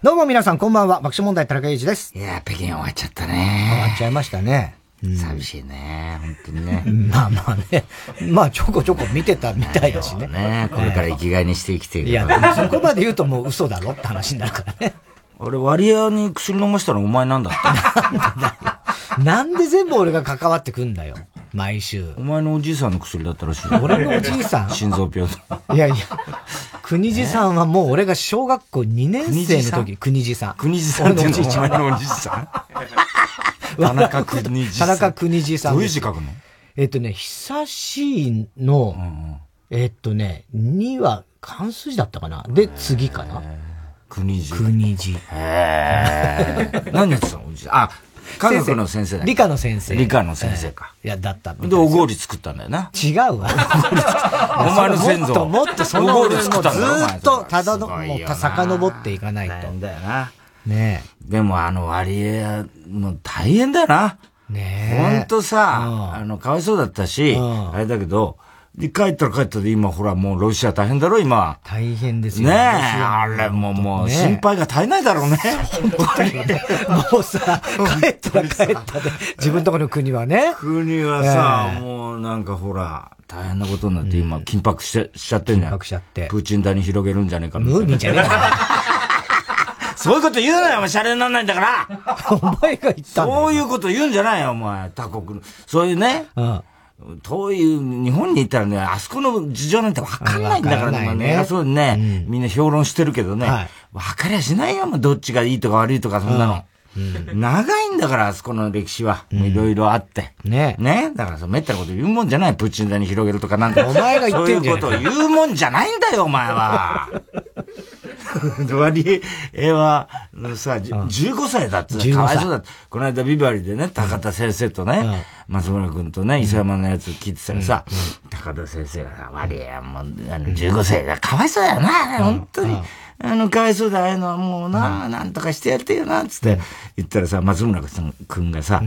どうも皆さんこんばんは。爆笑問題田中裕二です。いや、北京終わっちゃったね。終わっちゃいましたね。うん、寂しいね、本当にね。まあまあね。まあちょこちょこ見てたみたいだしね。ねこれから生きがいにして生きていく。いや、でもそこまで言うともう嘘だろ？って話になるからね。俺、割合に薬飲ましたのお前なんだって。なんで全部俺が関わってくんだよ。毎週。お前のおじいさんの薬だったらしい。俺のおじいさん？心臓病いやいや。国地さんはもう俺が小学校2年生の時、国地さん？国地さんってお前のおじいさん？田中国地さん。田中国地さん。どういう字書くの？えっとね、久しいの、えっとね、2は関数字だったかなで、次かな国地。国地。へー。何やってたの？おじいさん。あ、科学の先生だ理科の先生。理科の先生か。いや、だったで、お氷作ったんだよな。違うわ。お前の先祖。もっと、もっとその、お氷作ったんだよ。ずっと、ただの、もう、遡っていかないと。だよな。ねえ。でも、あの割合、もう大変だよな。ねえ。ほんとさ、あの、かわいそうだったし、あれだけど、で、帰ったら帰ったで、今ほらもうロシア大変だろ、今。大変ですよね。ねえ、あれももう心配が絶えないだろうね。本当にね。もうさ、帰ったら帰ったで、自分とこの国はね。国はさ、もうなんかほら、大変なことになって今、緊迫ししちゃってんじゃん。緊迫しちゃって。プーチン大に広げるんじゃねえか無理じゃねえか。そういうこと言うなよ、お前、シャレになんないんだから。お前が言ったそういうこと言うんじゃないよ、お前、他国の。そういうね。うん。遠い日本に行ったらね、あそこの事情なんてわかんないんだからね。ねそうにね、みんな評論してるけどね。わ、かりゃしないよ、もうどっちがいいとか悪いとか、そんなの。長いんだから、あそこの歴史は。いろいろあって。ねねだからさ、めったなこと言うもんじゃない。プーチン大に広げるとかなんて。お前が言ってんじゃん。そういうこと言うもんじゃないんだよ、お前は。割合は、さ、15歳だって、かわいそうだこの間ビバリでね、高田先生とね、松村君とね、伊佐山のやつ聞いてたらさ、高田先生が割合もう、あの、15歳だ、かわいそうだよな、本当に。あの、かわいそうだ、ああいうのはもうな、なんとかしてやってよな、つって言ったらさ、松村君がさ、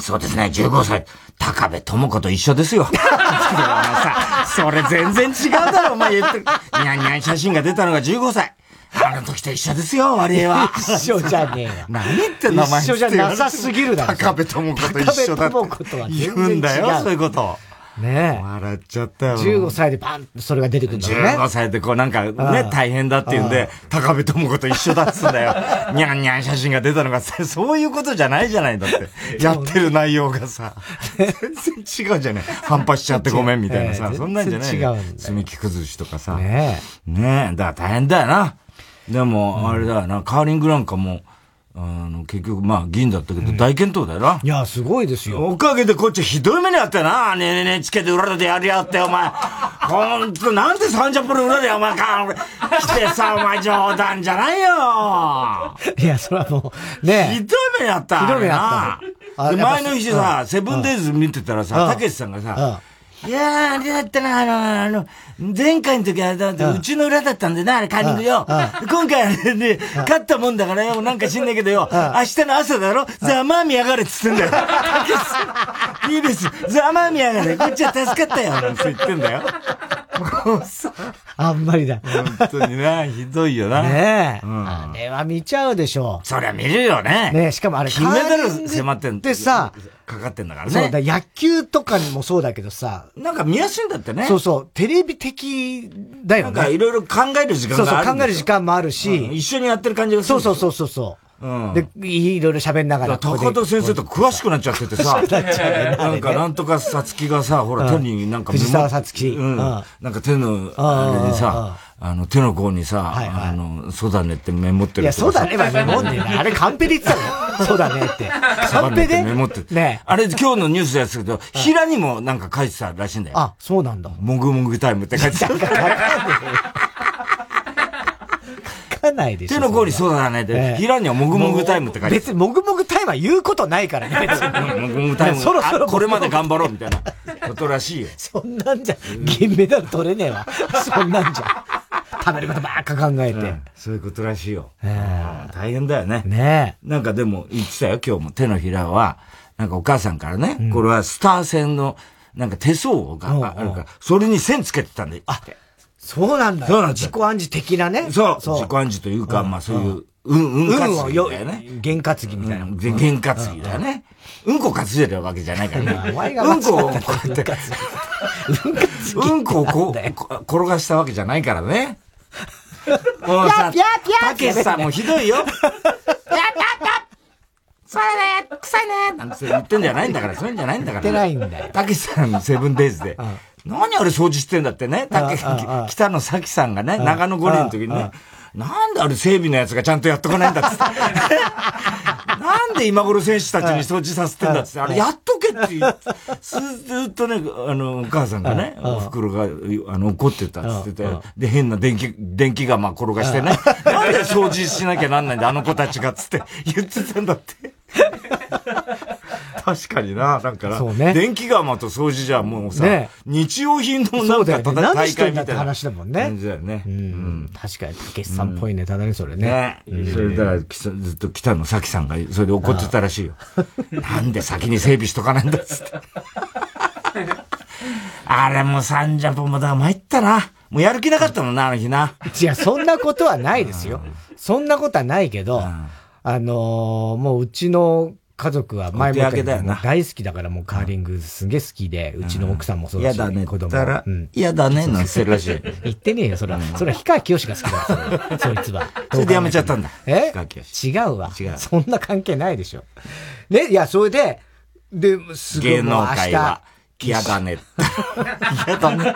そうですね、15歳。高部智子と一緒ですよ。さ、それ全然違うだろ、お前言ってる。にゃんにゃん写真が出たのが15歳。あの時と一緒ですよ、割合は。一緒じゃねえよ。何言ってんの、お前。一緒じゃなさすぎるだろ。高部智子と一緒だって。高部智子とは言うんだよ、そういうこと。ねえ。笑っちゃったよ。15歳でバンそれが出てくるんだよね。15歳でこうなんかね、大変だって言うんで、高部智子と一緒だっつうんだよ。にゃんにゃん写真が出たのが、そういうことじゃないじゃないだって。やってる内容がさ、全然違うじゃない。反発しちゃってごめんみたいなさ、そんなんじゃない。違う。積み木崩しとかさ。ねえ。ねえ、だから大変だよな。でも、あれだよな、カーリングなんかも、あの、結局、まあ、銀だったけど、大健闘だよな。いや、すごいですよ。おかげでこっちひどい目にあったよな。ねえねえねえ、つけて裏でやりやって、お前。ほんと、なんでサンジャポの裏でお前か、来てさ、お前冗談じゃないよ。いや、それはもう、ねひどい目にあった。ひどい目にあった。で、前の日さ、セブンデイズ見てたらさ、たけしさんがさ、いやー、あれだったな、あの、あの、前回の時は、だってうちの裏だったんでな、あれカーリングよ。今回はね、勝ったもんだからよ、なんか知んないけどよ、明日の朝だろ？ざまみやがれっつってんだよ。いいです。ざまみやがれ。こっちは助かったよ。なんて言ってんだよ。もうさ。あんまりだ。本当にな、ひどいよな。ねえ。あれは見ちゃうでしょ。そりゃ見るよね。ねしかもあれ、金メダル迫ってんでさ、かかってんだからね。そうだ、野球とかにもそうだけどさ。なんか見やすいんだってね。そうそう、テレビ的だよね。なんかいろいろ考える時間があるそうそう、考える時間もあるし。一緒にやってる感じがする。そうそうそうそう。うん、で、いろいろ喋んながら。高田先生と詳しくなっちゃっててさ。なんか、なんとかさつきがさ、ほら、手になんか藤沢さつき。うん。なんか手の、あれにさ、あの、手の甲にさ、あの、そうだねってメモってる。いや、そうだねはメモってね。あれカンペで言ってたのそうだねって。カンペでメモってねあれ今日のニュースですけど、平にもなんか書いてたらしいんだよ。あ、そうなんだ。もぐもぐタイムって書いてた。かないでしょ。手の甲にそうだねって、平にはもぐもぐタイムって書いて別にもぐもぐタイムは言うことないからね。もぐもぐタイム。そろそろ。これまで頑張ろうみたいなことらしいよ。そんなんじゃ、銀メダル取れねえわ。そんなんじゃ。食べることばっか考えて。そういうことらしいよ。大変だよね。ねなんかでも言ってたよ、今日も手のひらは、なんかお母さんからね、これはスター線の、なんか手相があるから、それに線つけてたんで。あ、そうなんだ。そうなん自己暗示的なね。そう。自己暗示というか、まあそういう、うん、うん担ぎだよね。験担ぎみたいな。験担ぎだよね。うんこ担いでるわけじゃないからね。うんこをこうやって、うんこをこう、転がしたわけじゃないからね。もうさ、たけしさんもひどいよ。やったやったそうやね臭いねなんて言ってんじゃないんだから、そういうんじゃないんだから。言ってないんだよ。たけしさん、セブンデイズで。何あれ掃除してんだってね。たけ、北野咲さんがね、長野五輪の時にね。なんであれ整備のやつがちゃんとやっとかないんだっつって。なんで今頃選手たちに掃除させてんだっつって、あれやっとけって言って、ずっとね、あの、お母さんがね、お袋が、あの、怒ってたっつってて、で、変な電気、電気釜転がしてね、なんで掃除しなきゃなんないんだ、あの子たちがっつって言ってたんだって。確かにな、なんかな。そうね。電気釜と掃除じゃもうさ、ね、日用品のなんか、ね、大会みたいな話だもんね。感じだよね。うん。確かに、たけしさんっぽいネタだね、それね。ね。それだから、ずっと北野咲さんが、それで怒ってたらしいよ。なんで先に整備しとかないんだっつって。あれもサンジャポもだ、参ったな。もうやる気なかったもんな、あの日な。いや、そんなことはないですよ。そんなことはないけど、あのもううちの家族は前も大好きだからもうカーリングすげえ好きで、うちの奥さんもそうだし、嫌だね。子供ら、嫌だね、なんてるらしい。言ってねえよ、それは。それは氷川きよしが好きだ、そいつは。それでやめちゃったんだ。え？違うわ。違う。そんな関係ないでしょ。ね、いや、それで、で、すごい。芸能界は嫌だね。嫌だね。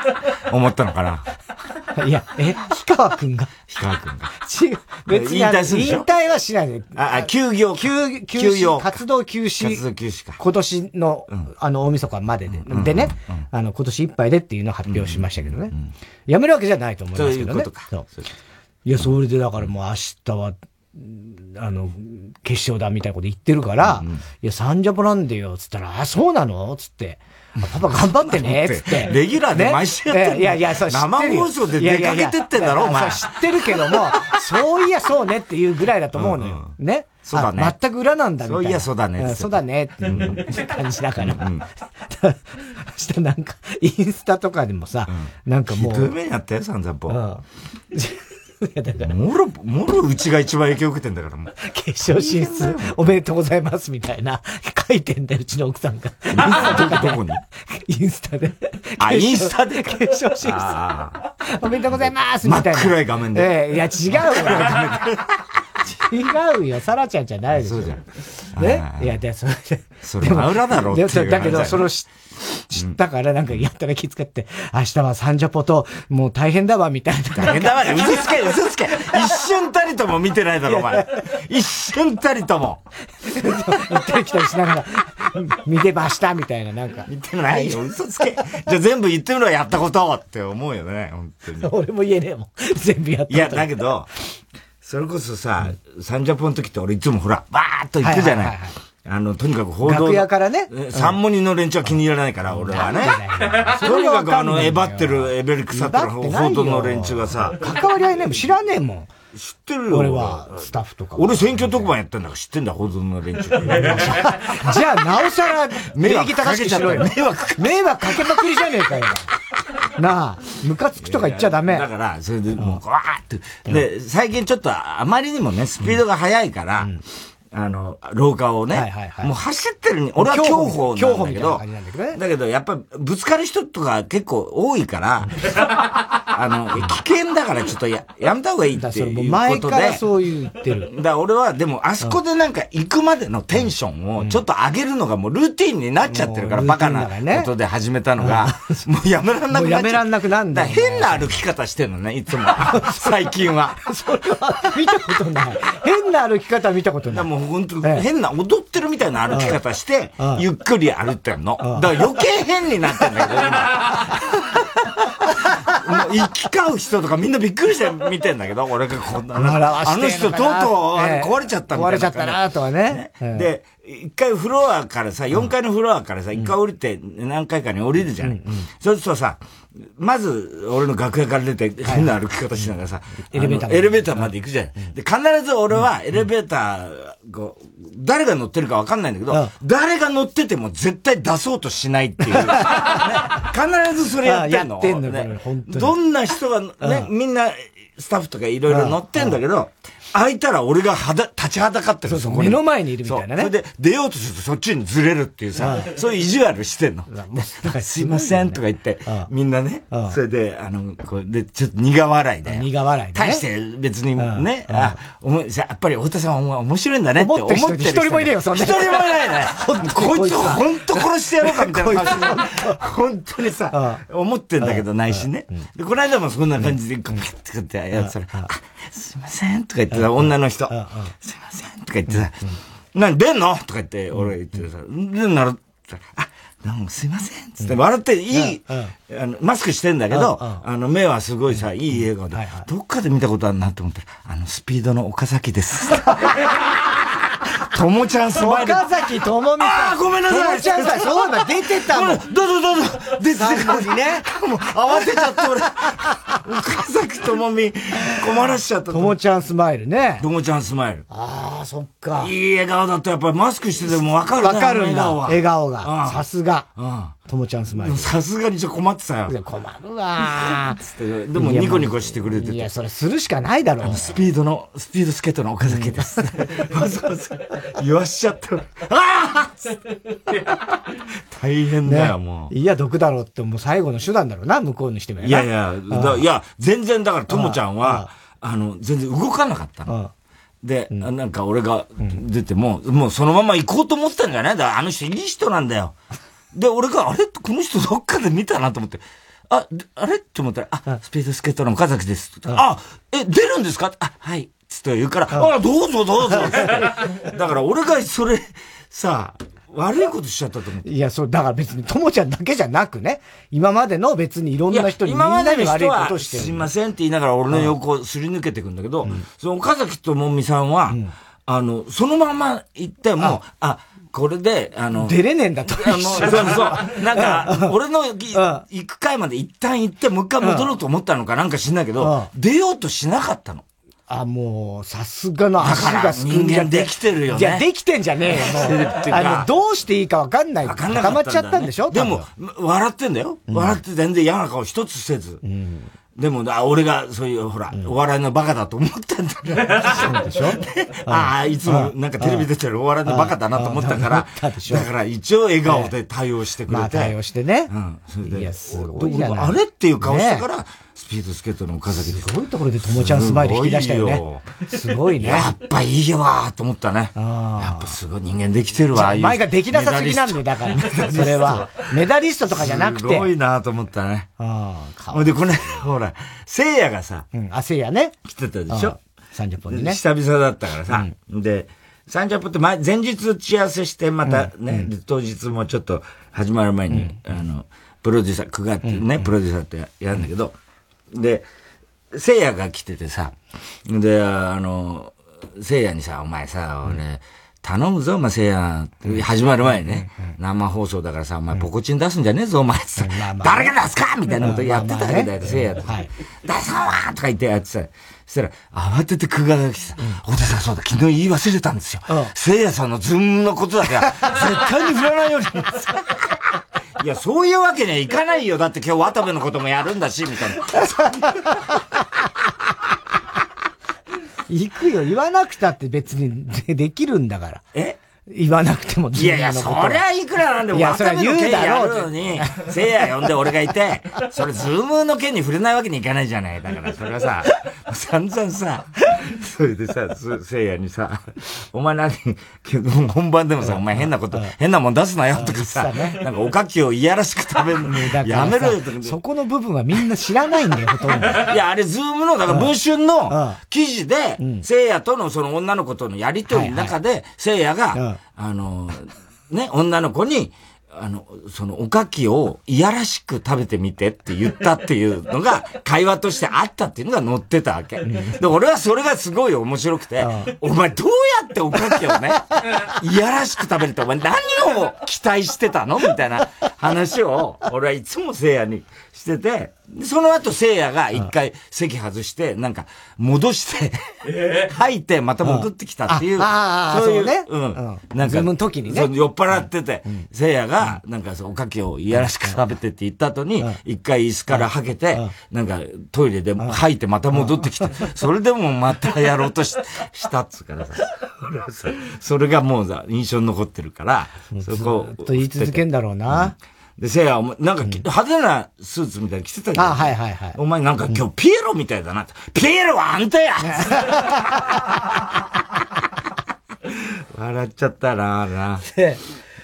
思ったのかな。いや、え、氷川くんが？氷川くんが。違う。別に。引退する引退はしないで。あ、休業。休、休止。活動休止。活動休止か。今年の、あの、大晦日までで。でね、あの、今年いっぱいでっていうのを発表しましたけどね。やめるわけじゃないと思いますけどね。そう。いや、それでだからもう明日は、あの、決勝だみたいなこと言ってるから、いや、サンジャポなんでよ、つったら、あ、そうなの？つって。パパ頑張ってね、つって。レギュラーで毎週やってる、いやいや、そう、生放送で出かけてってんだろ、お前。知ってるけども、そういやそうねっていうぐらいだと思うのよ。ね。そうだね。全く裏なんだみたいな。そういやそうだね。そうだねっていう感じだから。したなんか、インスタとかでもさ、なんかもう。ひどい目にあったよ、散々ぽ。や、だから。もろ、もろうちが一番影響受けてんだからもう。決勝進出おめでとうございますみたいな、書いてんだよ、うちの奥さんが。インスタとかどこに？インスタで。あ、インスタで？決勝進出。おめでとうございますみたいな。真っ暗い画面で。ええ、いや、違うよ。違うよ、サラちゃんじゃないでしょ。そうじゃん。ね？いや、で、それで。それ真裏だろうってだけど、その知ったからなんかやったら気遣って、明日はサンジャポと、もう大変だわ、みたいな。大変だわ、嘘つけ、嘘つけ。一瞬たりとも見てないだろ、お前。一瞬たりとも。行ったり来たりしながら、見てました、みたいな、なんか。見てないよ、嘘つけ。じゃあ全部言ってみろ、やったことって思うよね、本当に。俺も言えねえもん。全部やったこと。いや、だけど、それこそさ、サンジャポの時って俺いつもほら、バーっと行くじゃない。あの、とにかく報道。楽屋からね。三モニの連中は気に入らないから、俺はね。とにかくあの、えばってるエベリクサットの報道の連中がさ。関わり合いね、知らねえもん。知ってるよ。俺は、スタッフとか。俺選挙特番やってんだから知ってんだ、報道の連中。じゃあ、なおさら、礼儀正しくしろよ。迷惑。迷惑かけまくりじゃねえかよ。なあ、ムカつくとか言っちゃダメ。だから、それで、もう、わーって。で、最近ちょっとあまりにもね、スピードが速いから、あの、廊下をね、はいはいはい、もう走ってるに、俺は競歩なんだけど、だけどやっぱぶつかる人とか結構多いから、あの、危険だからちょっとや、やめた方がいいっていうことで。前からそう言ってる。だ俺は、でもあそこでなんか行くまでのテンションをちょっと上げるのがもうルーティンになっちゃってるから、バカなことで始めたのが、もうやめらんなくなっちゃう。やめらんなくなんだ。変な歩き方してるのね、いつも。最近は。それは見たことない。変な歩き方見たことない。もう本当変なな踊ってるみたいな歩き方して、ゆっくり歩ってんの。だから余計変になってんだけど、今。行き交う人とかみんなびっくりして見てんだけど、俺がこんな、あの人とうとう壊れちゃったみたいな。壊れちゃったなとはね。で、一回フロアからさ、4階のフロアからさ、一回降りて何回かに降りるじゃない。そうするとさ、まず、俺の楽屋から出て、変な歩き方しながらさ、エレベーターエレベーターまで行くじゃん。で、必ず俺はエレベーター、こう、誰が乗ってるかわかんないんだけど、誰が乗ってても絶対出そうとしないっていう。必ずそれやってんの。やってんの、ね、どんな人が、ね、みんな、スタッフとかいろいろ乗ってんだけど、開いたら俺がはだ立ちはだかってる。そうそう、目の前にいるみたいなね。それで出ようとするとそっちにずれるっていうさ、そういう意地悪してんの。すいませんとか言って、みんなね、それで、あの、こう、で、ちょっと苦笑いで。苦笑いで。大して別にね、あ、おも、やっぱり太田さんは面白いんだねって思ってる人。一人もいねえよ、そんな。一人もいないね。こいつ本当殺してやろうかみたいな。感じで、本当にさ、思ってんだけどないしね。で、この間もそんな感じで、こう、ってってやってたら、あ、すいませんとか言ってた女の人。すいませんとか言ってさ、何出んの？とか言って俺言ってさ、出んなら、あ、どうもすいませんつって笑っていい、あの、マスクしてんだけど、あの、目はすごいさ、いい笑顔で、どっかで見たことあるなと思ったら、あの、スピードの岡崎です。ともちゃんスマイル。岡崎ともみさん。あごめんなさい。ともちゃんさん、そうだ、出てたもん。どうぞどうぞ。出てたにね。もう慌てちゃって俺。ともみ、困らしちゃった。ともちゃんスマイルね。ともちゃんスマイル。ああ、そっか。いい笑顔だとやっぱりマスクしててもわかるわかるんだ。笑顔が。さすが。ともちゃんスマイル。さすがにちょ困ってたよ。困るわ。でもニコニコしてくれてて。いや、それするしかないだろう。スピードの、スピードスケートの岡崎です。わざわざ言わしちゃった。ああ大変だよ、もう。いや、毒だろうって、もう最後の手段だろうな、向こうにしてもいやいや、いや、全然だからともちゃんは、あの、全然動かなかったの。で、なんか俺が出ても、もうそのまま行こうと思ったんじゃないだあの人いい人なんだよ。で、俺が、あれ？この人どっかで見たなと思って。あ、あれ？って思ったら、あ、スピードスケートの岡崎です。あ、え、出るんですか？あ、はい。つって言うから、あ、どうぞどうぞ。だから俺がそれ、さあ、悪いことしちゃったと思って。いや、そう、だから別に、ともちゃんだけじゃなくね、今までの別にいろんな人にみんなに悪いことしてる。すいませんって言いながら俺の横をすり抜けていくんだけど、うん、その岡崎ともみさんは、うん、あの、そのまま行っても、あこれで、あの、出れねえんだと。あの、そうそう。なんか、俺の行く回まで一旦行って、もう一回戻ろうと思ったのかなんか知んないけど、出ようとしなかったの。あ、もう、さすがの足がすくんじゃできてるよね。いや、できてんじゃねえよ、もう。あの、どうしていいかわかんない。固まっちゃったんでしょでも、笑ってんだよ。笑って全然嫌な顔一つせず。うん。でも、あ、俺が、そういう、ほら、うん、お笑いのバカだと思ったんだそうでしょ。ああ、いつも、なんかテレビ出てるお笑いのバカだなと思ったから、だから一応笑顔で対応してくれて。まあ対応してね。うん。それで、いや、すごいあれっていう顔したから、スピードスケートの岡崎です。すごいところでともちゃんスマイル引き出したよね。すごいね。やっぱいいわと思ったね。やっぱすごい人間できてるわ。前ができなさすぎなんだよ、だから。それは。メダリストとかじゃなくて。すごいなと思ったね。ああ。で、これ、ほら、聖夜がさ。うん、あ、聖夜ね。来てたでしょ？30分にね。久々だったからさ。で、30分って前、前日打ち合わせして、またね、当日もちょっと始まる前に、あの、プロデューサー、9月ね、プロデューサーってやるんだけど、で、聖夜が来ててさ、で、あの、聖夜にさ、お前さ、俺、頼むぞ、お前、聖夜。始まる前にね、生放送だからさ、お前、ポコチン出すんじゃねえぞ、お前。誰が出すかみたいなことやってたわけだよ、聖夜と。出そうわとか言ってやってさ、そしたら、慌てて久我が来てさ、太田さんそうだ、昨日言い忘れたんですよ。聖夜さんのズームのことだから、絶対に振らないように。いや、そういうわけにはいかないよ。だって今日渡部のこともやるんだし、みたいな。行くよ。言わなくたって別にできるんだから。え？言わなくてもいやいや、そりゃいくらなんでも、いや、それは言うだろうのに、せいや呼んで俺がいて、それズームの件に触れないわけにいかないじゃない。だから、それはさ、散々さ、それでさ、せいやにさ、お前何、本番でもさ、お前変なこと、変なもん出すなよとかさ、なんかおかきをいやらしく食べるのやめろよとか。そこの部分はみんな知らないんだよ、ほとんど。いや、あれズームの、だから文春の記事で、せいやとのその女の子とのやりとりの中で、せいやが、あの、ね、女の子に、あの、その、おかきをいやらしく食べてみてって言ったっていうのが、会話としてあったっていうのが載ってたわけ。で、俺はそれがすごい面白くて、お前どうやっておかきをね、いやらしく食べるってお前何を期待してたの？みたいな話を、俺はいつも聖夜にしてて、その後聖夜が一回席外して、なんか、戻して吐いて、また戻ってきたっていう、そういうね。うん。なんか、の時にね。酔っ払ってて、聖夜が、なんか、おかきをいやらしく食べてって言った後に、一回椅子から吐けて、なんか、トイレで吐いてまた戻ってきて、それでもまたやろうとししたっつうからさ。それがもうさ、印象に残ってるから、そこ。ずっと言い続けんだろうな。で、せいや、なんか、派手なスーツみたいに着てたじゃん。あ、はいはいはい。お前なんか今日ピエロみたいだな。ピエロはあんたや 笑っちゃったな、あな。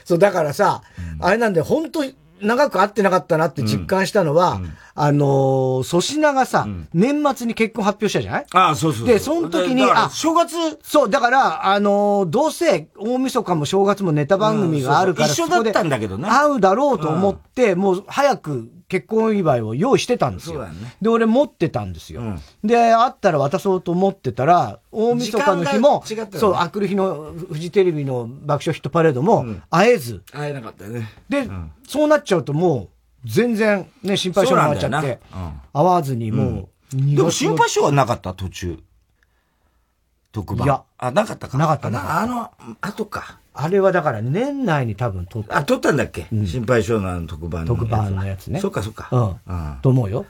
そう、だからさ、あれなんで、本当長く会ってなかったなって実感したのは、うん。うん、あのー、粗品がさ、うん、年末に結婚発表したじゃない？ああ、そうそうで、その時に、あ、正月？そう、だから、あのー、どうせ、大晦日も正月もネタ番組があるから、一緒だったんだけどね。会うだろうと思って、もう早く結婚祝いを用意してたんですよ。ね、で、俺持ってたんですよ。うん、で、会ったら渡そうと思ってたら、大晦日の日も、ね、そう、あくる日のフジテレビの爆笑ヒットパレードも、会えず、会えなかったよね。で、そうなっちゃうともう、全然ね、心配性になっちゃって、会わずにもう、でも心配性はなかった？途中。特番。いや。あ、なかったか。なかったな。あの、後か。あれはだから年内に多分撮った。あ、撮ったんだっけ、うん、心配性の特番の特番のやつね。そっかそっか。うん。と思うよ。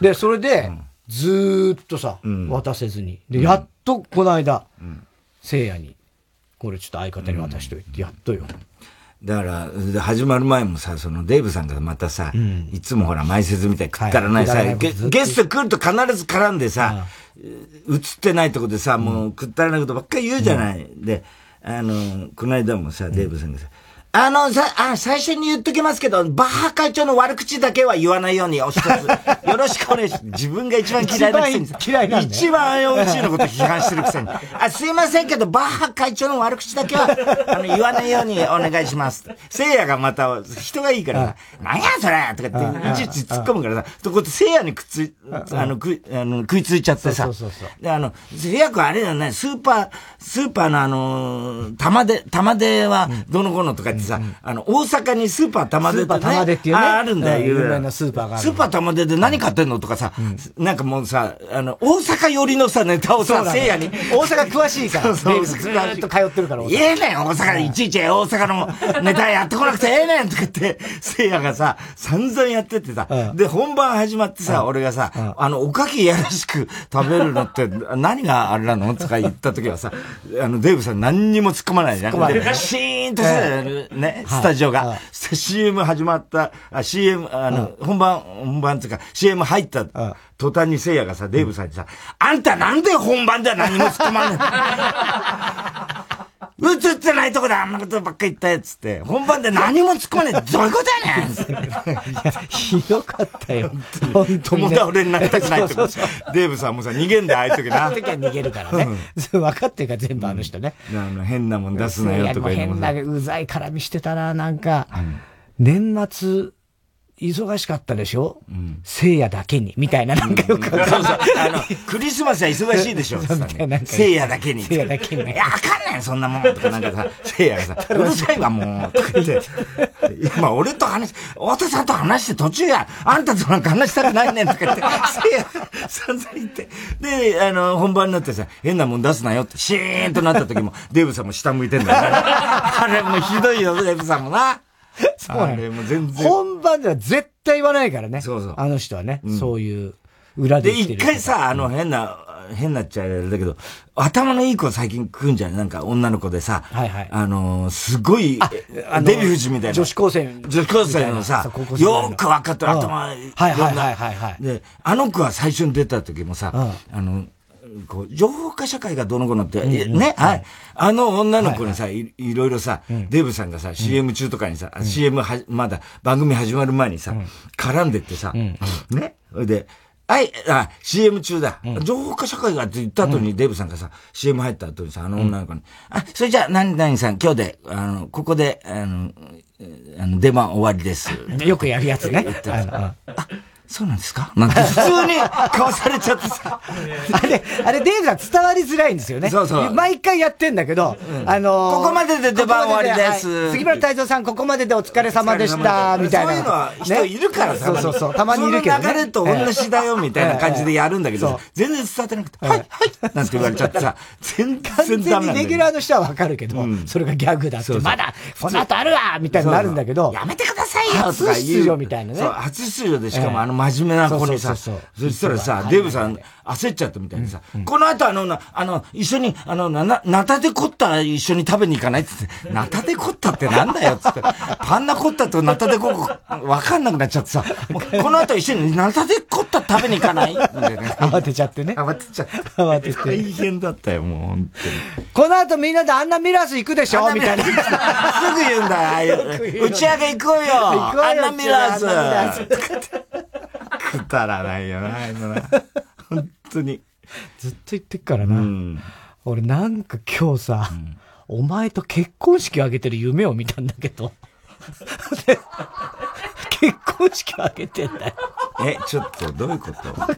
で、それで、ずーっとさ、渡せずに。で、やっとこの間、聖夜に、これちょっと相方に渡しといて、やっとよ。だから、始まる前もさ、そのデーブさんがまたさ、いつもほら、前説みたいにくったらないさ、ゲスト来ると必ず絡んでさ、映ってないとこでさ、もうくったらないことばっかり言うじゃない。で、あの、この間もさ、デーブさんがさ、あの、さ、あ、最初に言っときますけど、バッハ会長の悪口だけは言わないようにお一つ。よろしくお願いします。自分が一番嫌いなくせに嫌いなん一番 IOC のこと批判してるくせに。あ、すいませんけど、バッハ会長の悪口だけは、あの、言わないようにお願いします。聖夜がまた、人がいいからさ、なんやそれとかって、いちいち突っ込むからさ、とこって聖夜にくっつい、あの、く、あの、食いついちゃってさ。そうそうそうで、あの、聖夜君あれだよね、スーパー、スーパーのあの、玉で、玉ではどの子のとかってさ、あの、大阪にスーパー玉出って、ね、スーパー玉出っていうね。あるんだよ、有名なスーパーがスーパー玉出で何買ってんのとかさ、なんかもうさ、あの、大阪寄りのさ、ネタをさ、せいやに。大阪詳しいから。そうそう。ずっと通ってるから。言えねん、大阪。でいちいち大阪のネタやってこなくて ええねんとか言って、せいやがさ、散々やっててさ、で、本番始まってさ、俺がさ、あの、おかきやらしく食べるのって 何があれなの？とか言った時はさ、あの、デーブさん何にも突っ込まないじゃん。シーンとしてね、スタジオが。CM 始まった、あ、CM、あの、本番、本番っていうか、CM 入った途端にせいやがさ、デーブさんにさ、あんたなんで本番では何も突っ込まんねん。映ってないとこであんなことばっか言ったやつって、本番で何も突っ込まねえ。どういうことやねんひどかったよ。本当に、ね。友倒になりたくないってデーブさんもさ、逃げんだよ、ああいう時な。ああいう時は逃げるからね。分かってるから全部あの人ね。うん、あの、変なもん出すなよとか言うの変な、うざい絡みしてたな、なんか。うん、年末、忙しかったでしょ？うん。聖夜だけに。みたいな、なんかよく、うん、そうそう。あの、クリスマスは忙しいでしょ？聖夜だけに。聖夜だけに。いや、あかんねん、そんなもん。とかなんかさ、聖夜がさ、うるさいわ、もう。とか言って。今、俺と話、太田さんと話して途中や、あんたとなんか話したくないねん、とか言って、聖夜、散々言って。で、あの、本番になってさ、変なもん出すなよって、シーンとなった時も、デーブさんも下向いてんだよ、ね。あれもひどいよ、デーブさんもな。そうあれも全然。本番では絶対言わないからね。そうそう。あの人はね、うん、そういう裏でで、一回さ、あの変な、変なっちゃあれだけど、頭のいい子最近来るんじゃない？なんか女の子でさ、はいはい。あのー、すごい、あデヴィ夫人みたいな。女子高生。女子高生のさ、よく分かった頭、はいはいはいはい。で、あの子は最初に出た時もさ、あの、こう、情報化社会がどの子のって、ね、はい。あの女の子にさ、いろいろさ、デーブさんがさ、CM 中とかにさ、CM は、まだ番組始まる前にさ、絡んでってさ、ね、それで、はい、あ、CM 中だ。うん、情報化社会がって言った後に、デーブさんがさ、CM 入った後にさ、あの女の子に、うん、あ、それじゃあ、何々さん、今日で、あの、ここで、あの、あの、出番終わりです。よくやるやつね。あ、そうなんですか？なんて普通にかわされちゃってさ。あれ、あれ、デーブさん伝わりづらいんですよね。そうそう。毎回やってんだけど、うん、あのー、ここまでで出番終わりです。はい、杉村太蔵さん、ここまででお疲れ様でした、みたいな。そういうのは人いるからさ、ね、そうそうそう。たまにいるけど、ね。その流れと同じだよ、みたいな感じでやるんだけど、全然伝わってなくて、はい、はい、なんて言われちゃってさ、全然ダメなんだレギュラーの人はわかるけど、それがギャグだって、まだ、この後あるわみたいになるんだけど、やめてくださいよとか言う。初出場みたいなね。そう、初出場でしかもあの真面目な子にさ、そしたらさ、デーブさん焦っちゃったみたいにさ、この後あの、あの、一緒に、あの、な、ナタデコッタ一緒に食べに行かないって言って、ナタデコッタってなんだよっつって、パンナコッタとナタデコッタわかんなくなっちゃってさ、この後一緒にナタデコッタ食べに行かない？慌てちゃってね。慌てちゃって。慌てて。大変だったよ、もう本当に。この後みんなであんなミラス行くでしょ？みたいな。すぐ言うんだよ。打ち上げ行こうよ。あんなミラス。くだらないよな、あのな。本当に。ずっと言ってっからな。うん、俺なんか今日さ、うん、お前と結婚式を挙げてる夢を見たんだけど。結婚式を挙げてんだよ。え、ちょっと、どういうこと？わかんない。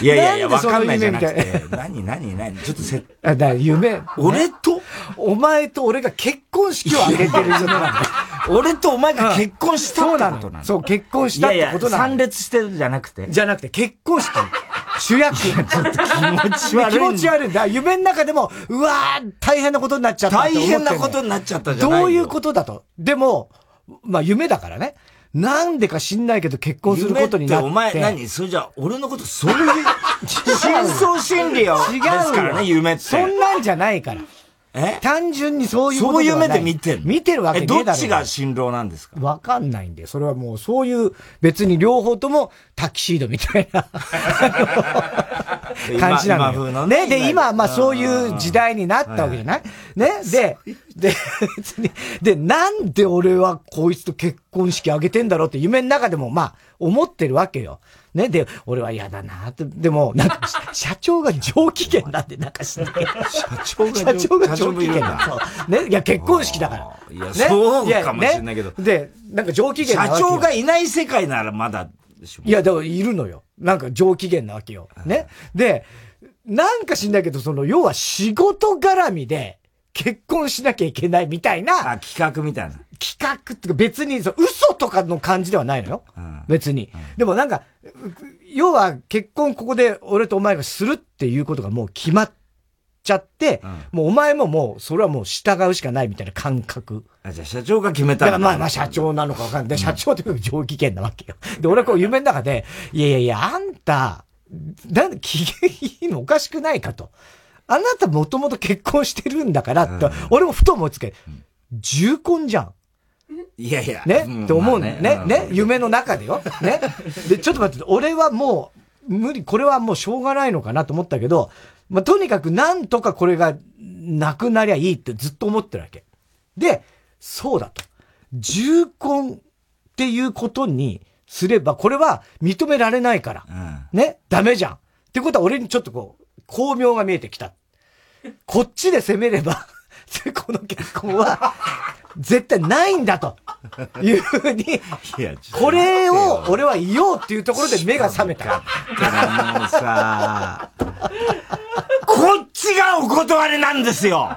いやいやいや、わかんないじゃなくて。何、何、何？ちょっとせ、あ、だ夢。俺と？お前と俺が結婚式を挙げてる夢なんだよ。俺とお前が結婚したってことなの？そう、結婚したってことなの。参列してるじゃなくて。じゃなくて、結婚式。主役。ちょっと気持ち悪い。気持ち悪いんだ。夢の中でも、うわー、大変なことになっちゃった大変なことになっちゃったじゃないどういうことだと。でも、まあ夢だからね。なんでか知んないけど結婚することになって。お前何？それじゃ俺のことそういう、真相心理よ。違うからね、夢って。そんなんじゃないから。え？単純にそういうそういう目で見てる見てるわけねえどっちが新郎なんですか？わかんないんで、それはもうそういう、別に両方ともタキシードみたいな 感じなのよ。のね。で、今、まあそういう時代になったわけじゃないね？で、で、別に、で、なんで俺はこいつと結婚式あげてんだろうって夢の中でもまあ思ってるわけよ。ね？で、俺は嫌だなって。でも、なんか、社長が上機嫌なんで、なんかしない。社長が社長が上機嫌だ。ね？いや、結婚式だから。いや、そうかもしれないけど。で、なんか上機嫌な社長がいない世界ならまだいや、でもいるのよ。なんか上機嫌なわけよ。ね。で、なんか知んないけど、その、要は仕事絡みで、結婚しなきゃいけないみたいな。あ、企画みたいな。企画ってか別に、嘘とかの感じではないのよ。うん、別に、うん、でもなんか、要は結婚ここで俺とお前がするっていうことがもう決まっちゃって、うん、もうお前ももう、それはもう従うしかないみたいな感覚。あ、じゃあ社長が決めたら。まあまあ社長なのかわかんない。で、社長って上機嫌なわけよ。で、俺はこう夢の中で、いやいやいや、あんた、なんで機嫌いいのおかしくないかと。あなたもともと結婚してるんだからって、俺もふと思いつけ、重婚じゃん。いやいや。ね、うん、って思うね。ね、ね、夢の中でよ。ね？で、ちょっと待って、俺はもう、無理、これはもうしょうがないのかなと思ったけど、まあ、とにかくなんとかこれがなくなりゃいいってずっと思ってるわけ。で、そうだと。重婚っていうことにすれば、これは認められないから。うん、ね？ダメじゃん。ってことは俺にちょっとこう、巧妙が見えてきた。こっちで攻めれば この結婚は、絶対ないんだと。いうふうに、これを俺は言おうっていうところで目が覚めた。もうさ、こっちがお断りなんですよ。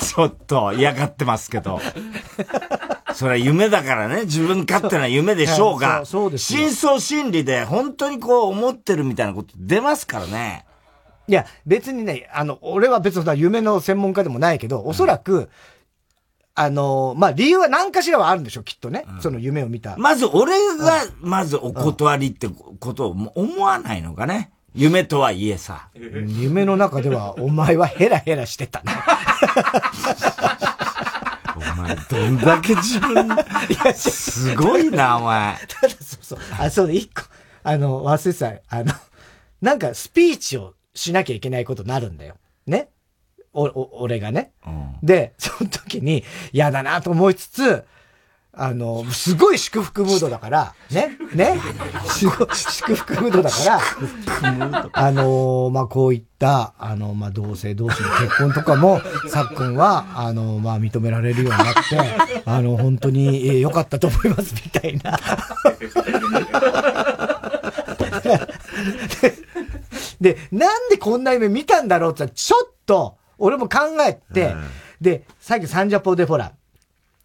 ちょっと嫌がってますけど。それは夢だからね、自分勝手な夢でしょうが、真相心理で本当にこう思ってるみたいなこと出ますからね。いや、別にね、あの、俺は別に夢の専門家でもないけど、おそらく、うん、あの、まあ、理由は何かしらはあるんでしょ、きっとね。うん、その夢を見た。まず、俺が、まずお断りってことを思わないのかね。夢とはいえさ。夢の中では、お前はヘラヘラしてたね。お前、どんだけ自分、すごいな、お前。ただ、そうそう。あ、そうで、一個、あの、忘れてた、あの、なんかスピーチをしなきゃいけないことになるんだよ。ね？お、お、俺がね。うん、で、その時に嫌だなと思いつつ、あの、すごい祝福ムードだから、ね、ね、祝福ムードだから、あの、まあ、こういった、あの、まあ、同性同士の結婚とかも、さっくんは、あの、まあ、認められるようになって、あの、本当に良、えー、かったと思います、みたいな。で、なんでこんな夢見たんだろうってちょっと、俺も考えて、で、さっきサンジャポでほら、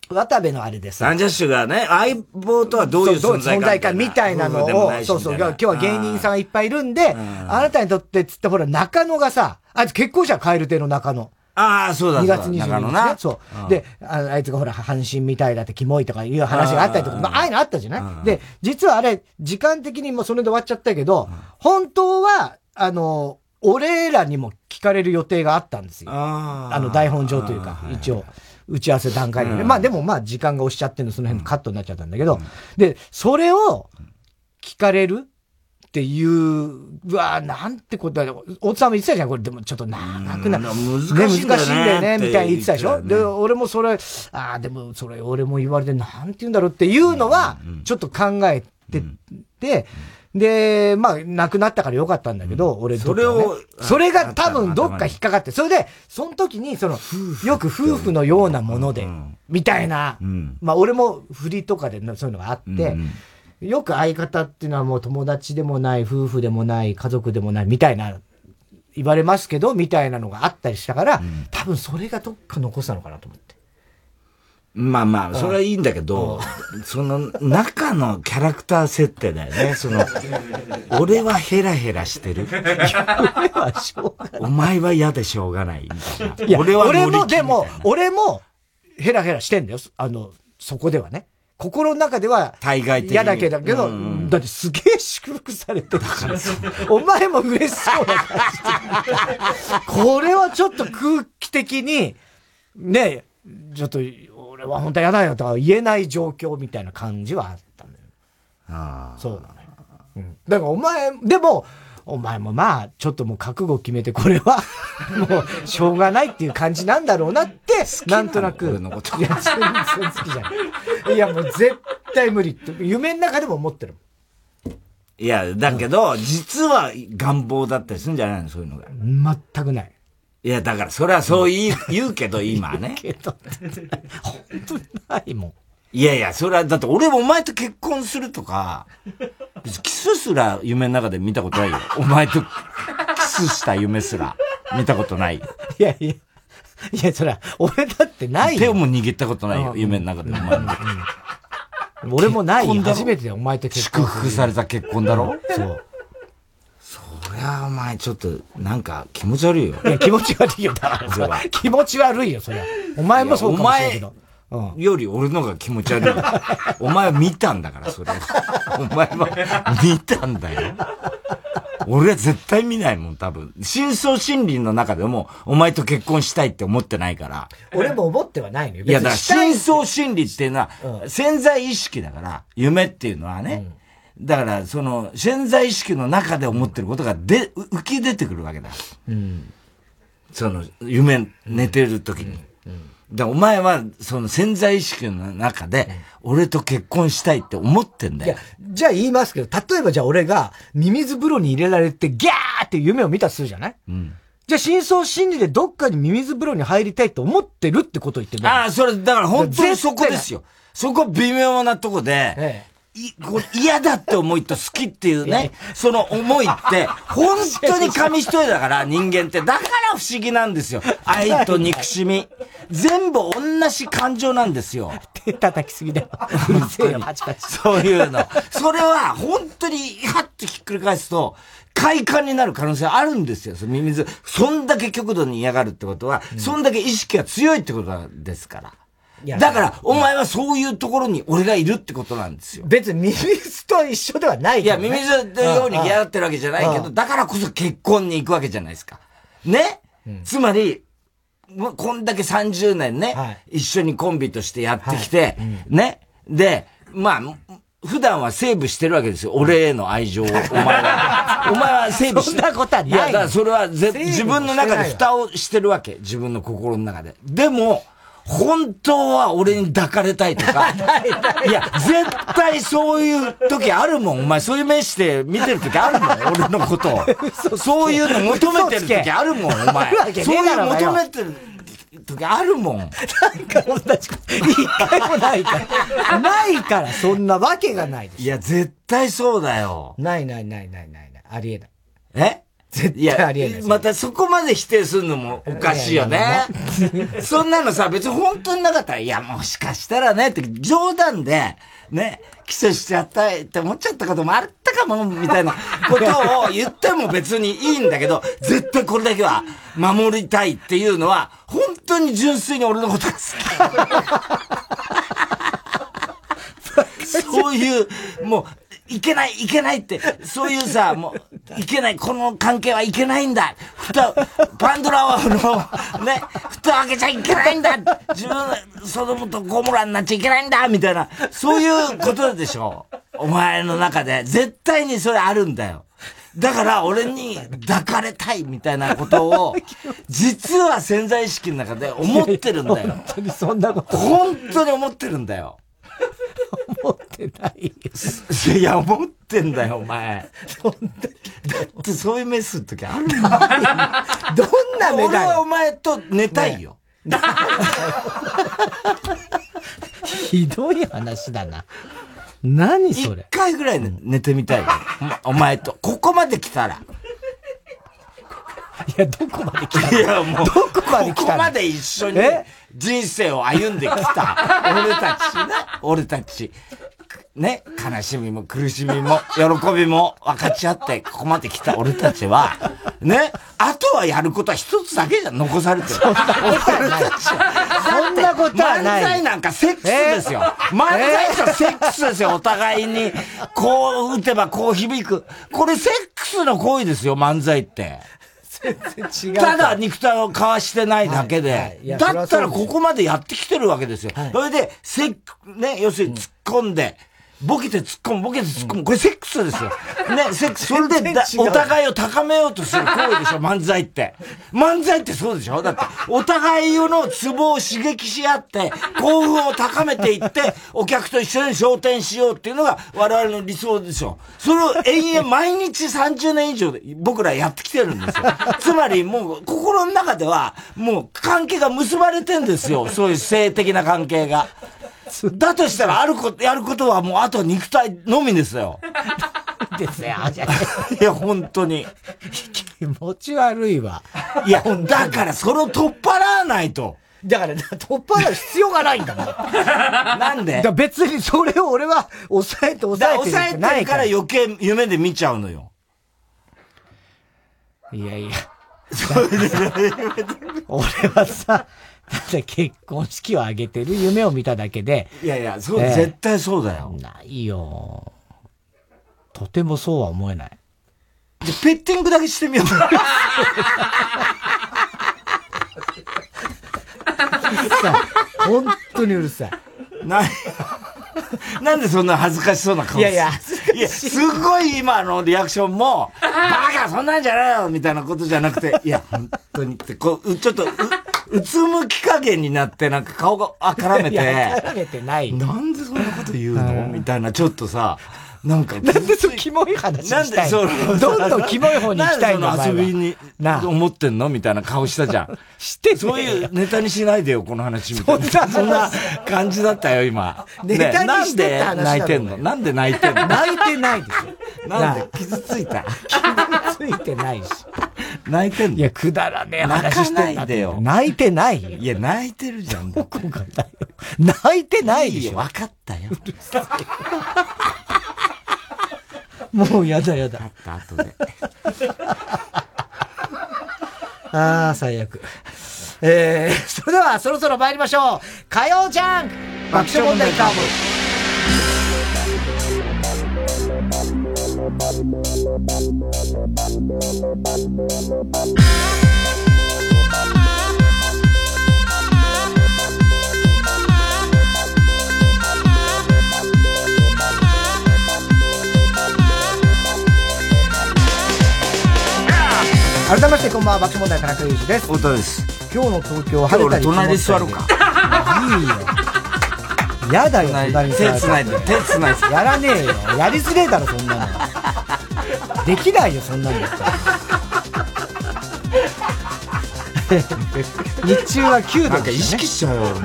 渡部のあれでさ。サンジャッシュがね、相棒とはどういう存在か。存在かみたいなのを、そうそう、今日は芸人さんがいっぱいいるんで、あなたにとってつってほら、中野がさ、あいつ結婚者カエル亭の中野。ああ、そうだ、2月22日ね。そう。であ、あいつがほら、阪神みたいだってキモいとかいう話があったりとか、まあ、ああいうのあったじゃない？で、実はあれ、時間的にもそれで終わっちゃったけど、本当は、あの、俺らにも聞かれる予定があったんですよ。あの、台本上というか、一応。打ち合わせ段階でね。うん、まあでもまあ時間が押しちゃってるの、その辺カットになっちゃったんだけど、うん、で、それを聞かれるっていう、うわなんてことだ大津さんも言ってたじゃん、これでもちょっと長くなる。難しいんだよね。みたいに言ってたでしょ、ね、で、俺もそれ、ああ、でもそれ俺も言われて、なんて言うんだろうっていうのは、ちょっと考えてて、で、まあ、亡くなったからよかったんだけど、うん、俺、ね、それを、それが多分どっか引っかかって、それで、その時に、その、よく夫婦のようなもので、みたいな、うん、まあ、俺も振りとかでそういうのがあって、うん、よく相方っていうのはもう友達でもない、夫婦でもない、家族でもない、みたいな、言われますけど、みたいなのがあったりしたから、多分それがどっか残したのかなと思って。まあまあ、それはいいんだけど、その中のキャラクター設定だよね。その、俺はヘラヘラしてる。お前は嫌でしょうがない。みたいな。俺は俺も、でも、俺もヘラヘラしてんだよ。あの、そこではね。心の中では嫌だけど、けど、だってすげえ祝福されてるから、お前も嬉しそうな感じこれはちょっと空気的に、ね、ちょっとれは本当は嫌だよとは言えない状況みたいな感じはあったのよ。ああ。そうなのよ。うん。だからお前、でも、お前もまあ、ちょっともう覚悟決めて、これは もう、しょうがないっていう感じなんだろうなって、なんとなく。俺のこと。いや、全然好きじゃない。いや、もう絶対無理って、夢の中でも思ってる。いや、だけど、実は願望だったりするんじゃないの？そういうのが。全くない。いや、だから、それはそう言う言うけど、今ね。けど、本当にないもん。いやいや、それは、だって俺もお前と結婚するとか、キスすら夢の中で見たことないよ。お前とキスした夢すら見たことない。いやいや。いや、それは、俺だってないよ。手も握ったことないよ、夢の中でお前と。俺もないよ。初めてお前と結婚。祝福された結婚だろ？そう。そりゃお前ちょっと、なんか気持ち悪いよ。いや、気持ち悪いよ、だから。気持ち悪いよ、そりゃ。お前もそうかもしれないけど。より俺のが気持ち悪い。お前は見たんだから、それ。お前は見たんだよ。俺は絶対見ないもん、多分。真相心理の中でも、お前と結婚したいって思ってないから。俺も思ってはないのよ。いや、だから真相心理っていうのは、潜在意識だから、夢っていうのはね。うんだから、その、潜在意識の中で思ってることがで、浮き出てくるわけだ。うん。その、夢、寝てる時に。うん。だお前は、その潜在意識の中で、俺と結婚したいって思ってんだよ。いや、じゃあ言いますけど、例えばじゃあ俺が、ミミズ風呂に入れられて、ギャーって夢を見たとするじゃない？うん。じゃあ真相心理でどっかにミミズ風呂に入りたいと思ってるってことを言ってるああ、それ、だから本当にそこですよ。そこ微妙なとこで、ええ、嫌だって思いと好きっていうね、その思いって、本当に紙一重だから、人間って。だから不思議なんですよ。愛と憎しみ。全部同じ感情なんですよ。手叩きすぎだよ。うるせえよ、パチパチ。そういうの。それは、本当に、はってひっくり返すと、快感になる可能性あるんですよ。そのミミズ。そんだけ極度に嫌がるってことは、うん、そんだけ意識が強いってことですから。だから、お前はそういうところに俺がいるってことなんですよ。別にミミズと一緒ではない、ね、いや、ミミズのように嫌がってるわけじゃないけど、だからこそ結婚に行くわけじゃないですか。ね、うん、つまり、こんだけ30年ね、はい、一緒にコンビとしてやってきて、はいうん、ね？で、まあ、普段はセーブしてるわけですよ。俺への愛情を、お前は。お前はセーブしてる。そんなことはない。いや、だからそれはぜ自分の中で蓋をしてるわけ。自分の心の中で。でも、本当は俺に抱かれたいとか。いや、絶対そういう時あるもん。お前そういう目して見てる時あるもん。俺のことを。そういうの求めてる時あるもん、お前。そういう求めてる。時あるもん。なんか同じこと。一回もないから。ないから、そんなわけがないでいや、絶対そうだよ。ないないないないないない。ありえない。え？絶対ありえない。またそこまで否定するのもおかしいよね。そんなのさ、別に本当になかったら、いや、もしかしたらね、って冗談で、ね、キスしちゃったって思っちゃったこともあったかも、みたいなことを言っても別にいいんだけど、絶対これだけは守りたいっていうのは、本当に純粋に俺のことが好き。そういう、もう、いけない、いけないって、そういうさ、もう、いけない、この関係はいけないんだ。蓋、パンドラの、ね、蓋開けちゃいけないんだ。自分、ソドムとゴモラになっちゃいけないんだ、みたいな、そういうことでしょ。お前の中で。絶対にそれあるんだよ。だから俺に抱かれたいみたいなことを、実は潜在意識の中で思ってるんだよ。本当にそんなこと。本当に思ってるんだよ。思ってないよ。いや、思ってんだよ、お前。だってそういう目するときある。どんな目だよ。俺はお前と寝たいよ。ね、ひどい話だな。何それ。一回ぐらい寝てみたいよ。お前と。ここまで来たら。いや、どこまで来たいや、もう。どこまで来たここまで一緒に人生を歩んできた。俺たちね。俺たち。ね、悲しみも苦しみも、喜びも分かち合って、ここまで来た俺たちは、ね、あとはやることは一つだけじゃ残されてる。そんなことはない。そんなことはない。漫才なんかセックスですよ。漫才とセックスですよ、お互いに。こう打てばこう響く。これセックスの行為ですよ、漫才って。違う。ただ肉体を交わしてないだけで。だったらここまでやってきてるわけですよ。はい、それで、せっ、ね、要するに突っ込んで、ボケて突っ込む、ボケて突っ込む。これセックスですよ。ね、セックス。それでお互いを高めようとする行為でしょ、漫才って。漫才ってそうでしょ？だって、お互いのツボを刺激し合って、興奮を高めていって、お客と一緒に昇天しようっていうのが我々の理想でしょ。それを延々毎日30年以上で僕らやってきてるんですよ。つまりもう心の中では、もう関係が結ばれてんですよ。そういう性的な関係が。だとしたら、あること、やることはもうあと肉体のみですよ。ですよ、いや、本当に。気持ち悪いわ。いや、だからそれを取っ払わないと。だから、取っ払う必要がないんだもん。なんで？別にそれを俺は抑えて抑えて抑えてるから余計夢で見ちゃうのよ。いやいや。俺はさ、結婚式を挙げてる夢を見ただけで。いやいや、そう、えー、絶対そうだよ。ないよ。とてもそうは思えない。じゃ、ペッティングだけしてみよう。本当にうるさい。な、なんでそんな恥ずかしそうな顔いやいや、いや、すごい今のリアクションも、バカそんなんじゃないよみたいなことじゃなくて、いや、本当にって、こう、ちょっと、うつむき加減になって、なんか顔があからめて。絡めてない。なんでそんなこと言うの？みたいな、ちょっとさ、なんか。なんでそのキモい話したいなんでその、どんどんキモい方に行きたいの遊びに、な思ってんの？みたいな顔したじゃん。してそういうネタにしないでよ、この話みたいな。そんな感じだったよ、今。ネタにしてなんで泣いてんの？なんで？泣いてんの？泣いてないですよ。なんで傷ついた？傷ついてないし。泣いてんの？いや、くだらねえ話してないでよ。泣いてないいや、泣いてるじゃん。どこがだよ。泣いてないでしょ。わかったよ。もうやだやだ。あった後で。ああ、最悪。えー、それではそろそろ参りましょう。火曜ジャン爆笑問題カーブ。改めましてこんばんは爆笑問題田中裕二です太田です今日の東京晴れたり隣座ろうかいいよ。やだよ、隣に手繋いで、手繋いで。やらねえよ。やりづれえだろ、そんなの。できないよ、そんなんだったら。日中は9度、ね、なんか意識しちゃうよ、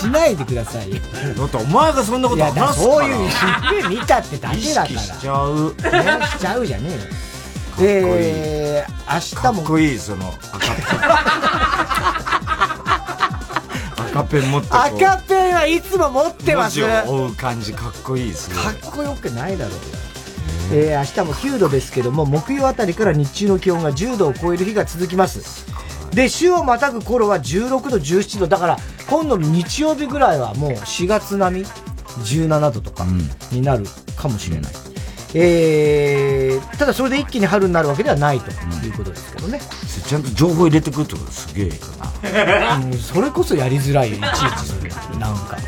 しないでくださいよ。だってお前がそんなこと話すからそういう夢見たってだけだから。しちゃう。ね、しちゃうじゃねえよ。で、明日も。かっこいい、その、赤ペン。赤ペン持って赤ペンはいつも持ってます。追う感じ、かっこいいですかっこよくないだろうよ。えー、明日も9度ですけども、木曜あたりから日中の気温が10度を超える日が続きます。で、週をまたぐ頃は16度、17度。だから、今度の日曜日ぐらいはもう4月並み ?17 度とかになるかもしれない。うん、えー、ただそれで一気に春になるわけではないということですけどね。うん、ちゃんと情報入れてくるってことすげえな。うん、それこそやりづらいよ、いちいち。なんか。ね。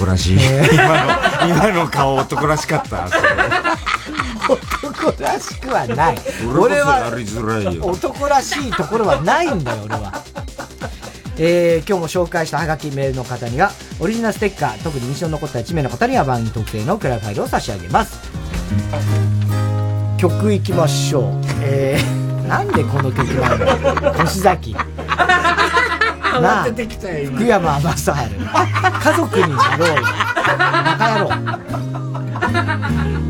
男らしい。えー、今の、今の顔男らしかった。男らしくはない。俺は男らしいところはないんだよ、俺は。えー、今日も紹介したハガキメールの方には、オリジナルステッカー、特に印象に残った1名の方には番組特製のクラファイルを差し上げます。曲いきましょう。えー、なんでこの曲なんだ？星崎。なあ、福山雅治。家族になろうよ。バカ野郎。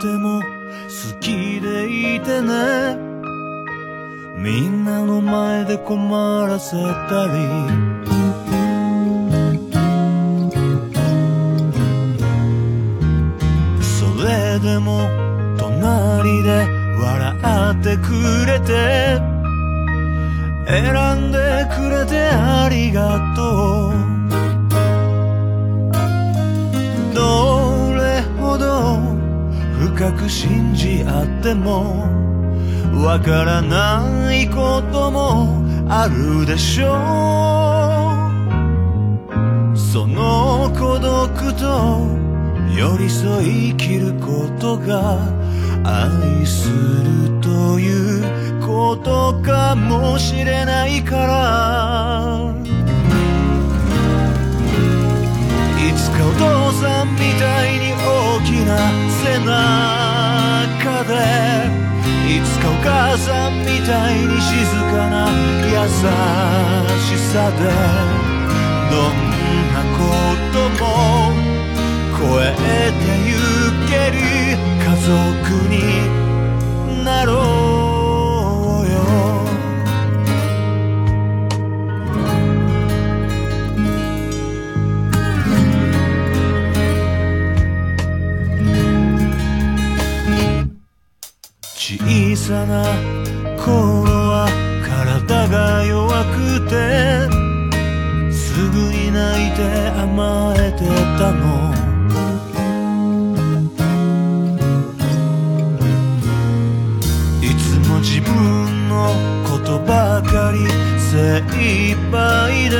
好きでいてね。みんなの前で困らせたり。それでも隣で笑ってくれて。選んでくれてありがとう。どれほど深く信じ合ってもわからないこともあるでしょう。その孤独と寄り添い生きることが愛するということかもしれないから。つかお父さんみたいに大きな背中でいつかお母さんみたいに静かな優しさでどんなことも超えてゆける家族になろう小さな頃は体が弱くてすぐに泣いて甘えてたの。いつも自分のことばかり精一杯で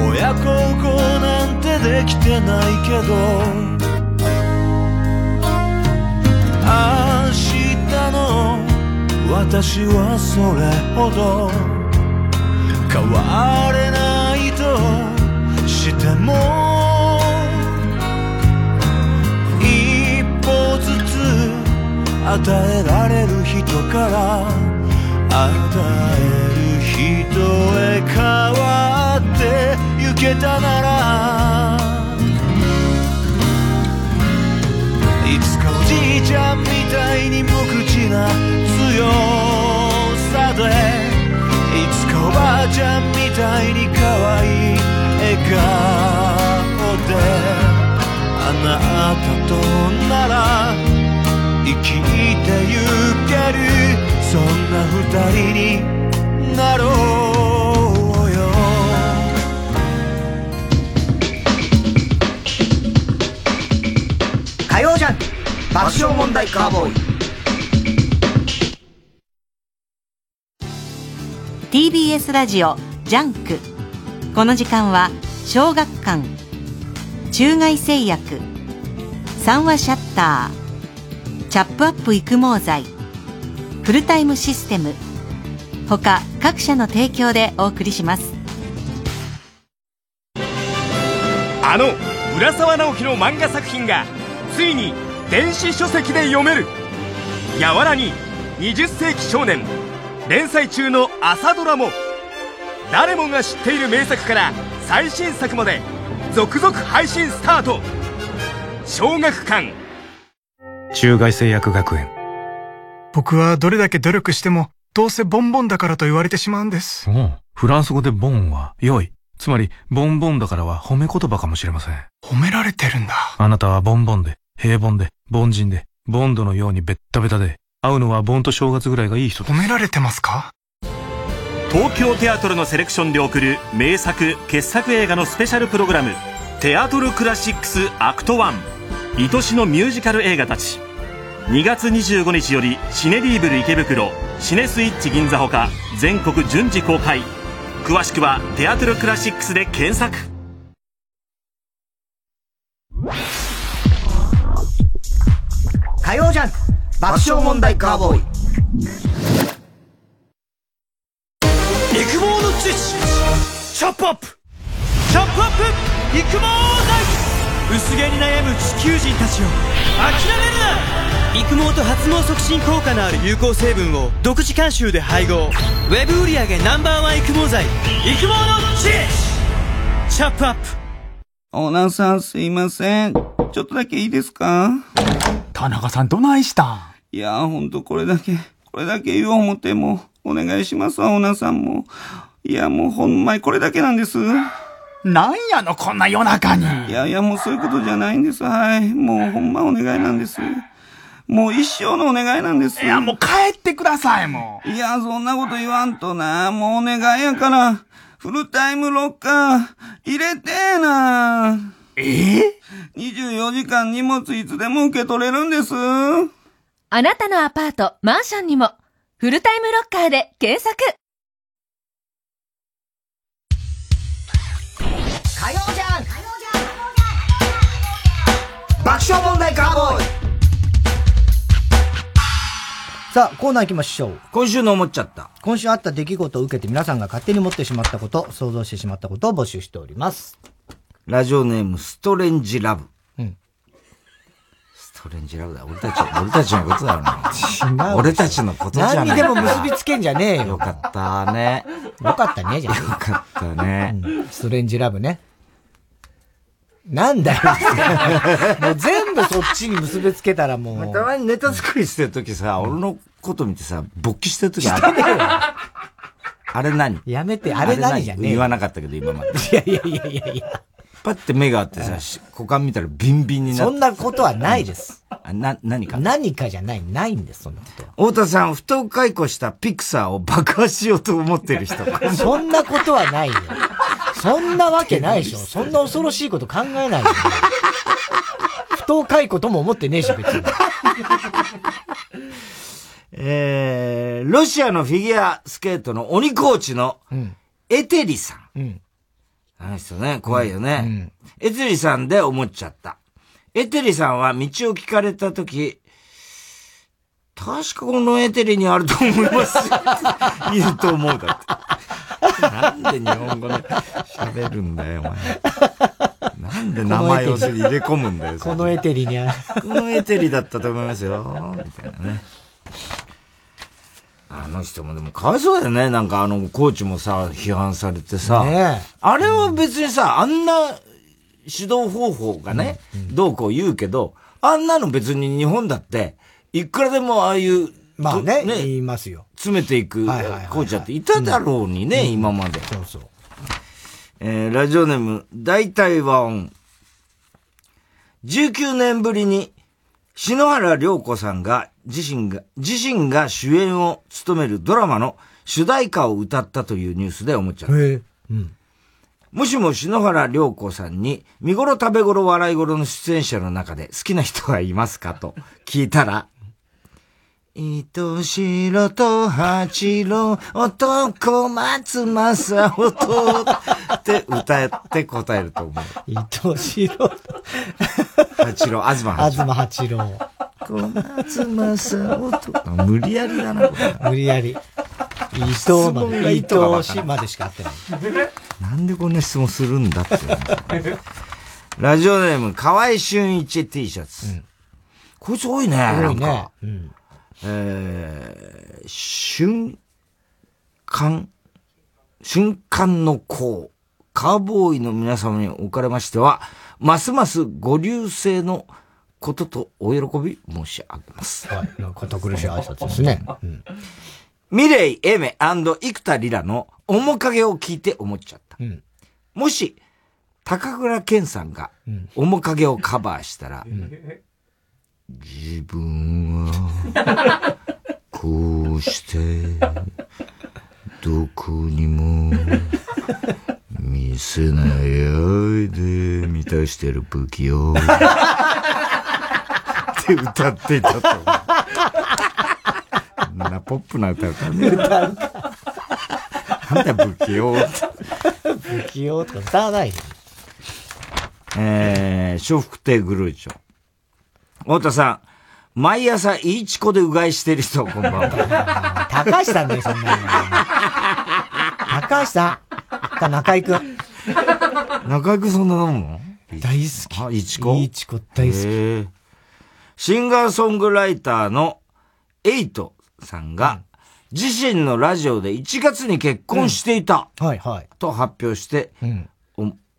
親孝行なんてできてないけど。私はそれほど変われないとしても一歩ずつ与えられる人から与える人へ変わってゆけたならいつかおじいちゃんみたいに無口な強さでいつかおばあちゃんみたいに可愛い笑顔であなたとなら生きてゆけるそんな二人になろうよ。火曜ジャンク爆笑問題カーボーイ。TBS ラジオジャンクこの時間は小学館中外製薬三和シヤッターチャップアップ育毛剤フルタイムシステム他各社の提供でお送りします。あの浦沢直樹の漫画作品がついに電子書籍で読める「やわらに20世紀少年」連載中の朝ドラも誰もが知っている名作から最新作まで続々配信スタート小学館中外製薬学園僕はどれだけ努力してもどうせボンボンだからと言われてしまうんです。フランス語でボンは良い。つまり、ボンボンだからは褒め言葉かもしれません。褒められてるんだ。あなたはボンボンで、平凡で、凡人で、ボンドのようにベッタベタで、会うのは盆と正月ぐらいがいい人。褒められてますか？東京テアトルのセレクションで送る名作、傑作映画のスペシャルプログラム、テアトルクラシックスアクト1。愛しのミュージカル映画たち。2月25日よりシネディーブル池袋シネスイッチ銀座ほか全国順次公開詳しくは「テアトルクラシックス」で検索火曜ジャン爆笑問題カーボーイ。育毛の知識チ。ョップアップ。チョップアップ。育毛剤薄毛に悩む地球人たちを。諦めるな。育毛と発毛促進効果のある有効成分を独自監修で配合。ウェブ売上 Ｎｏ.1 育毛剤育毛の知恵チャップアップ。オーナーさんすいません。ちょっとだけいいですか？田中さんどないしたん？いやほんとこれだけ、これだけ言おう思っても、お願いしますわ、オーナーさんも。いやもうほんまにこれだけなんです。なんやの、こんな夜中に。いやいやもうそういうことじゃないんです。はい。もうほんまお願いなんです。もう一生のお願いなんです。いや、もう帰ってください、もう。いや、そんなこと言わんとな。もうお願いやから、フルタイムロッカー、入れてーな。え？え ?24 時間荷物いつでも受け取れるんです。あなたのアパート、マンションにも、フルタイムロッカーで検索。火曜じゃん爆笑問題カーボーイさあ、コーナー行きましょう。今週の思っちゃった。今週あった出来事を受けて皆さんが勝手に持ってしまったこと、想像してしまったことを募集しております。ラジオネーム、ストレンジラブ。うん。ストレンジラブだ。俺たち、俺たちのことだろうな。違う。俺たちのことじゃない。何にでも結びつけんじゃねえよ。よかったね。よかったね、じゃよかったね、うん。ストレンジラブね。なんだよ。もう全部そっちに結びつけたらもう。たまにネタ作りしてるときさ、俺のこと見てさ、勃起してるときある。あれ何？やめて、あれ何じゃねえ。言わなかったけど、今まで。いやいやいやいやいや。パって目があってさ、股間見たらビンビンになって。そんなことはないです。な、何か？何かじゃない、ないんです、そんなこと太田さん、不当解雇したピクサーを爆破しようと思ってる人。そんなことはないよ。そんなわけないでしょ。そんな恐ろしいこと考えないよ。不当解雇とも思ってねえし、別に。えー、ロシアのフィギュアスケートの鬼コーチの、エテリさん。うん。あの人ね、怖いよね。うんうん、エテリさんで思っちゃった。エテリさんは道を聞かれたとき、確かこのエテリにあると思います。いると思うだって。なんで日本語で喋るんだよ、お前。なんで名前を入れ込むんだよ、このエテリにある。このエテリだったと思いますよ、みたいなね。あの人もでもかわいそうだよね。なんかあの、コーチもさ、批判されてさ。ねあれは別にさ、あんな指導方法がね、うんうん、どうこう言うけど、あんなの別に日本だって、いくらでもああいう、まあね、ね言いますよ。詰めていくコーチだっていただろうにね、うん、今まで。そうそう。えー、ラジオネーム、大体和音。19年ぶりに、篠原涼子さんが自身が、自身が主演を務めるドラマの主題歌を歌ったというニュースで思っちゃった。うん。もしも篠原涼子さんに、見頃食べ頃笑い頃の出演者の中で好きな人はいますかと 聞いたら、糸白と八郎、男松正夫って歌って答えると思う。糸白八郎、東八郎。東八郎。小松正夫無理やりだな、無理やり。伊藤まで、伊藤氏までしか会ってない。なんでこんな質問するんだって。ラジオネーム、河合俊一 T シャツ。うん、こいつ多いね。多いね。うん、えー、瞬間、瞬間の子、カーボーイの皆様におかれましては、ますますご流星のこととお喜び申し上げます。はい。堅苦しい挨拶ですね。うん、ミレイ、エメ生田リラの面影を聞いて思っちゃった。うん、もし、高倉健さんが面影をカバーしたら、うん、自分は、こうして、どこにも、見せないで満たしてる武器を、って歌っていたと思う。な、ポップな歌歌うね。なんだ不器用不器用とか歌わないよ。えー、笑福亭グルーチョ。太田さん、毎朝、いいちこでうがいしてる人、こんばんは。高橋さんだよ、そんなの。高橋さんか中井くん。中井くんそんなの？も大好き。あ、いちこ？いちこ大好き。シンガーソングライターのエイトさんが、自身のラジオで1月に結婚していた、はいはい。と発表して、うん、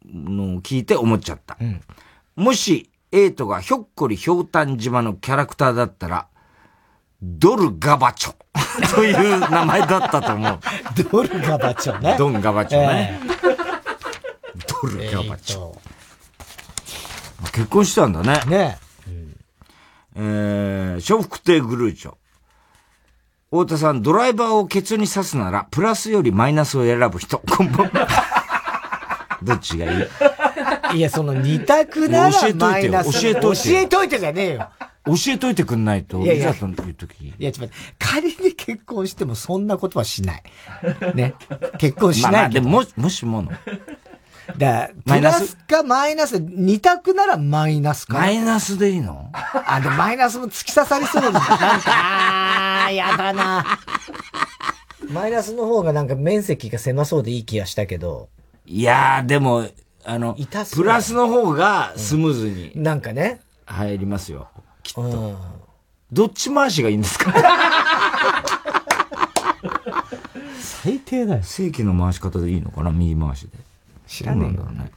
のを聞いて思っちゃった。うん、もし、エイトがひょっこりひょうたん島のキャラクターだったら、ドルガバチョ という名前だったと思う。ドルガバチョね。ドンガバチョね。えー、ドルガバチョ。結婚したんだね。ねえ。うん、えー、笑福亭グルーチョ。太田さん、ドライバーをケツに刺すなら、プラスよりマイナスを選ぶ人。こんばんは。どっちがいい？いや、その二択ならマイナス。教えといて。教えといてじゃねえよ。教えといてくんないと、いやいや、言うとき。いや、ちょっと仮に結婚してもそんなことはしない。ね。結婚しない。まあ、でも、も、もしもの。だマイナス？かマイナス、二択ならマイナスか。マイナスでいいの？あ、でもマイナスも突き刺さりそうなんか、あー、やだな。マイナスの方がなんか面積が狭そうでいい気がしたけど。いやー、でも、あの、プラスの方がスムーズに、うん。なんかね。入りますよ。きっと。うん、どっち回しがいいんですか？最低だよ。正規の回し方でいいのかな？右回しで。知らないんだろうね。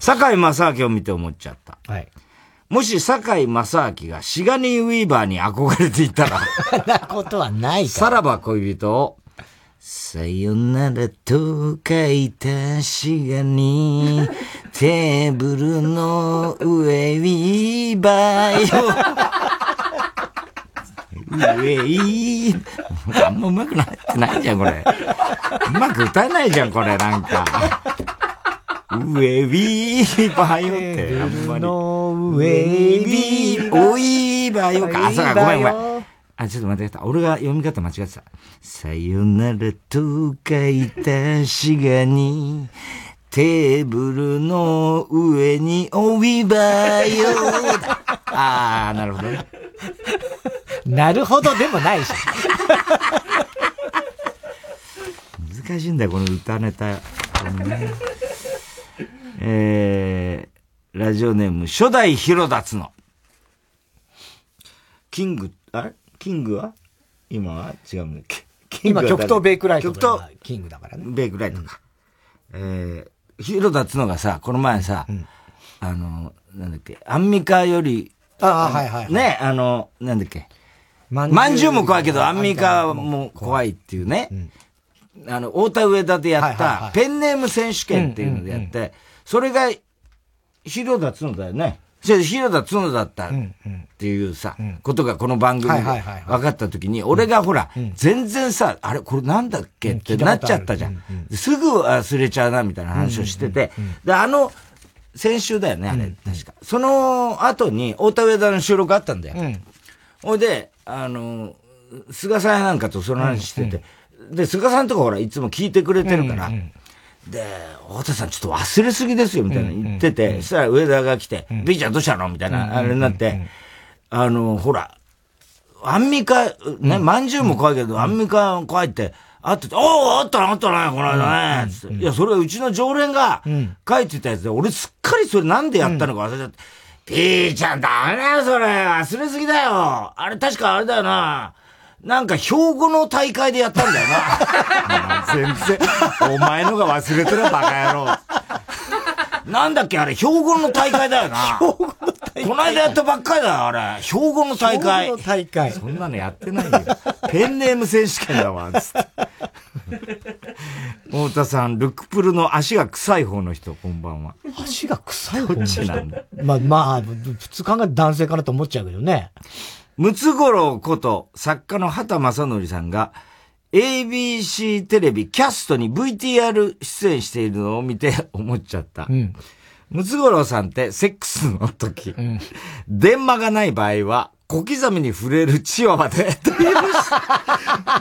坂井正明を見て思っちゃった。はい。もし坂井正明がシガニー・ウィーバーに憧れていたら。そんなことはないかさらば恋人を、さよならと書いたシガニー、テーブルの上ウィーバーよ。上いー。あんま上手くなってないじゃん、これ。うまく歌えないじゃん、これ、なんか。ウェビーバーよって、あんまり。のウェビー、おいーバーよか。あ、そうか、ごめんごめん。あ、ちょっと待って、俺が読み方間違ってた。さよならと書いたしがに、テーブルの上におびばよ。あー、なるほどね。なるほどでもないし。難しいんだよ、この歌ネタ。えー、ラジオネーム、初代ヒロダツの。キング、キングは？今は？違うんだっけ？今、極東ベイクライト。極東。キングだからね。ベイクライトか。うん、えー、ヒロダツのがさ、この前さ、うん、あの、なんだっけ、アンミカより、ああ、はいはい、はい。ね、あの、なんだっけ？まんじゅうも怖いけど、アンミカも怖いっていうね。うん、あの、太田上田でやった、ペンネーム選手権っていうのでやって、それが、広田角だよね。広田角だったっていうさ、ことがこの番組で分かった時に、俺がほら、全然さ、あれこれなんだっけ？ってなっちゃったじゃん。すぐ忘れちゃうなみたいな話をしてて、で、あの、先週だよね、あれ、確か。その後に、太田上田の収録あったんだよ。ほいで、あの、菅さんなんかとその話してて、で、菅さんとかほら、いつも聞いてくれてるから、で、太田さんちょっと忘れすぎですよ、みたいな言ってて、そしたら上田が来て、ビーちゃんどうしたの？みたいな、あれになって、あの、ほら、アンミカ、ね、まんじゅうも怖いけど、アンミカ怖いって、あってて、おおあったな、あったな、この間ね、つって。いや、それはうちの常連が書いてたやつで、俺すっかりそれなんでやったのか忘れちゃって。ピーちゃんダメだよ、それ。忘れすぎだよ。あれ確かあれだよな。なんか、標語の大会でやったんだよな。全然、お前のが忘れてるバカ野郎。なんだっけあれ、標語の大会だよな。標語の大会この間やったばっかりだよ、あれ。標語の大会。標語の大会。そんなのやってないよ。ペンネーム選手権だわ、つって。太田さん、ルクプルの足が臭い方の人、こんばんは。足が臭い方の人なんだ。まあ、まあ、普通考えて男性かなと思っちゃうけどね。ムツゴロウこと作家の畑正則さんが ABC テレビキャストに VTR 出演しているのを見て 思っちゃった。うん、ムツゴロウさんってセックスの時、うん、電話がない場合は小刻みに触れるチワワで、という。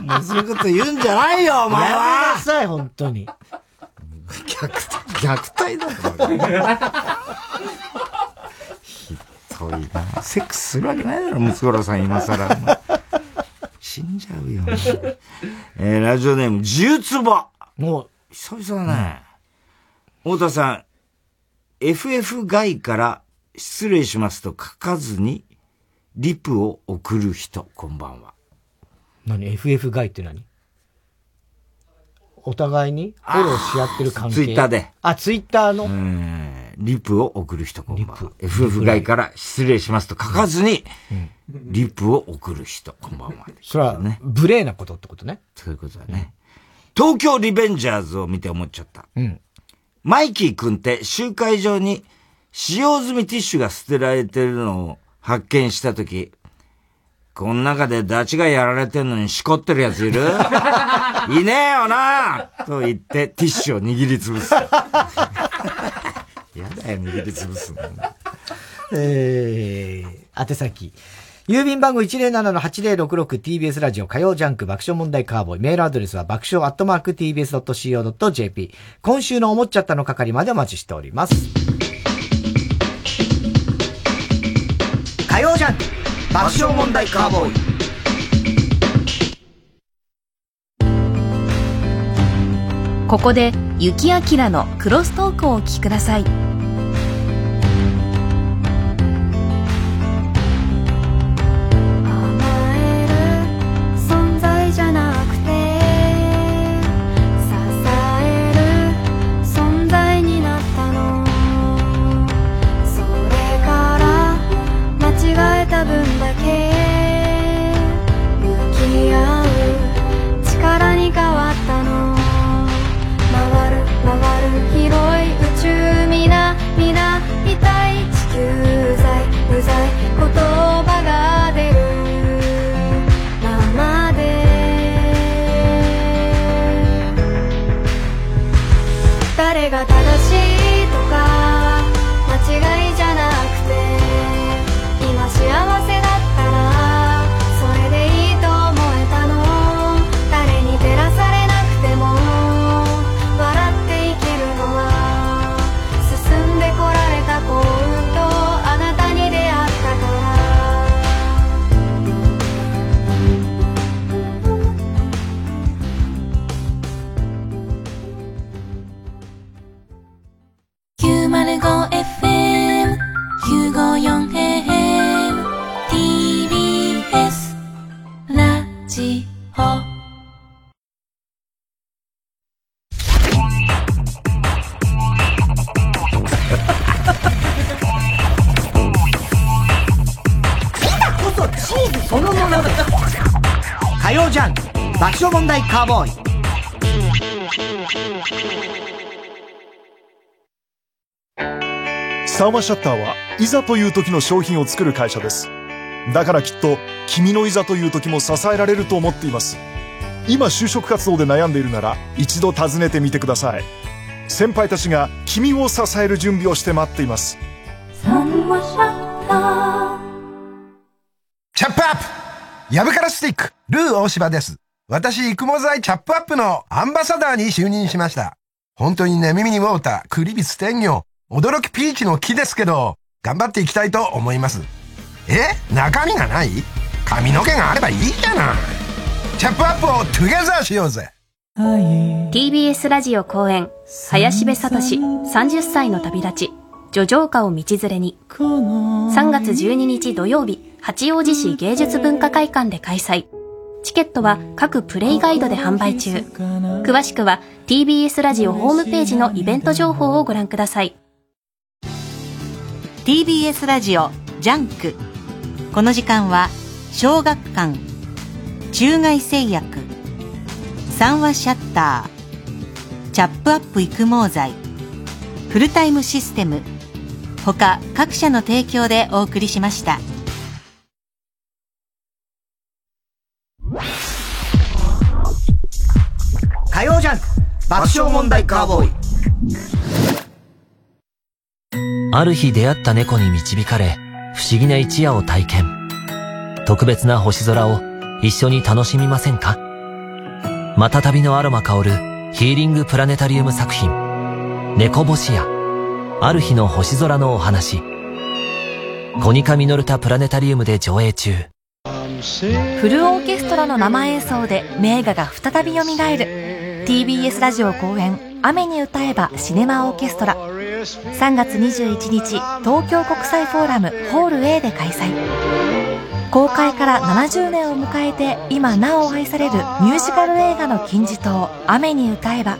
もうそういうこと言うんじゃないよ、お前はやめなさい、本当に。虐待、虐待だろ、そういな。セックスするわけないだろ、ムツゴロウさん今更。死んじゃうよ。えー、ラジオネーム、十坪。もう、久々だね。うん、太田さん、FF 外から失礼しますと書かずに、リプを送る人、こんばんは。何 ?FF 外って何？お互いにフォローし合ってる関係？ツイッターで。あ、ツイッターの。リプを送る人こんばんは。FF 外から失礼しますと書かずに、リプを送る人こんばんは。それはね、無礼なことってことね。そういうことだね。東京リベンジャーズを見て思っちゃった。うん。マイキー君って集会場に使用済みティッシュが捨てられてるのを発見したとき、この中でダチがやられてんのにしこってるやついる？いねえよなと言ってティッシュを握りつぶす。やだよ、握りつぶすの。えー、宛先。郵便番号 107-8066TBS ラジオ火曜ジャンク爆笑問題カーボーイ。メールアドレスは爆笑アットマーク TBS.CO.JP。今週の思っちゃったの係までお待ちしております。火曜ジャンク爆笑問題カーボーイここで雪明のクロストークをお聞きください。サーマシャッターはいざという時の商品を作る会社です。だからきっと君のいざという時も支えられると思っています。今就職活動で悩んでいるなら一度訪ねてみてください。先輩たちが君を支える準備をして待っています。サンマシャッターチャップアップヤブカラスティック、ルー大柴です。私、育毛剤チャップアップのアンバサダーに就任しました。本当にね、耳にウォーター、クリビス天魚、驚きピーチの木ですけど、頑張っていきたいと思います。え？中身がない？髪の毛があればいいじゃない。チャップアップをトゥゲザーしようぜ。TBS ラジオ公演、林部聡30歳の旅立ち、叙情歌を道連れに、3月12日土曜日、八王子市芸術文化会館で開催。チケットは各プレイガイドで販売中。詳しくは TBS ラジオホームページのイベント情報をご覧ください。TBS ラジオジャンク。この時間は小学館中外製薬三和シヤッターチャップアップ育毛剤フルタイムシステム他各社の提供でお送りしました火曜ジャンク爆笑問題カーボーイある日出会った猫に導かれ不思議な一夜を体験。特別な星空を一緒に楽しみませんか？また旅のアロマ香るヒーリングプラネタリウム作品。猫星屋ある日の星空のお話。コニカミノルタプラネタリウムで上映中。フルオーケストラの生演奏で名画が再び蘇る。TBS ラジオ公演。雨に歌えばシネマオーケストラ。3月21日東京国際フォーラムホール A で開催。公開から70年を迎えて今なお愛されるミュージカル映画の金字塔「雨に歌えば」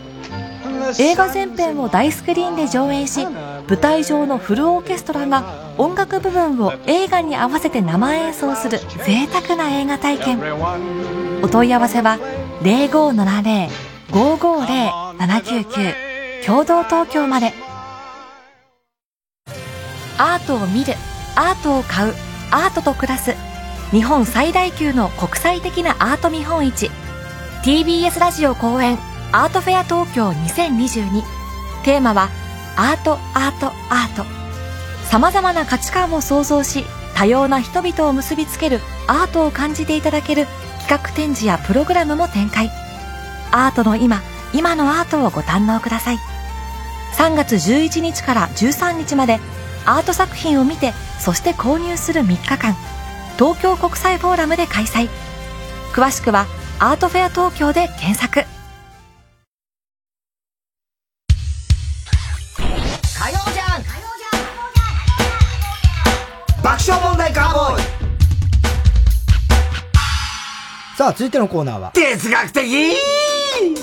映画全編を大スクリーンで上映し舞台上のフルオーケストラが音楽部分を映画に合わせて生演奏する贅沢な映画体験。お問い合わせは0570-550-799共同東京まで。アートを見るアートを買うアートと暮らす日本最大級の国際的なアート見本市 TBS ラジオ公演アートフェア東京2022テーマはアートアートアート。様々な価値観を創造し多様な人々を結びつけるアートを感じていただける企画展示やプログラムも展開。アートの今今のアートをご堪能ください。3月11日から13日までアート作品を見てそして購入する3日間。東京国際フォーラムで開催。詳しくはアートフェア東京で検索。火曜じゃん。爆笑問題カーボーイ。さあ、続いてのコーナーは。哲学的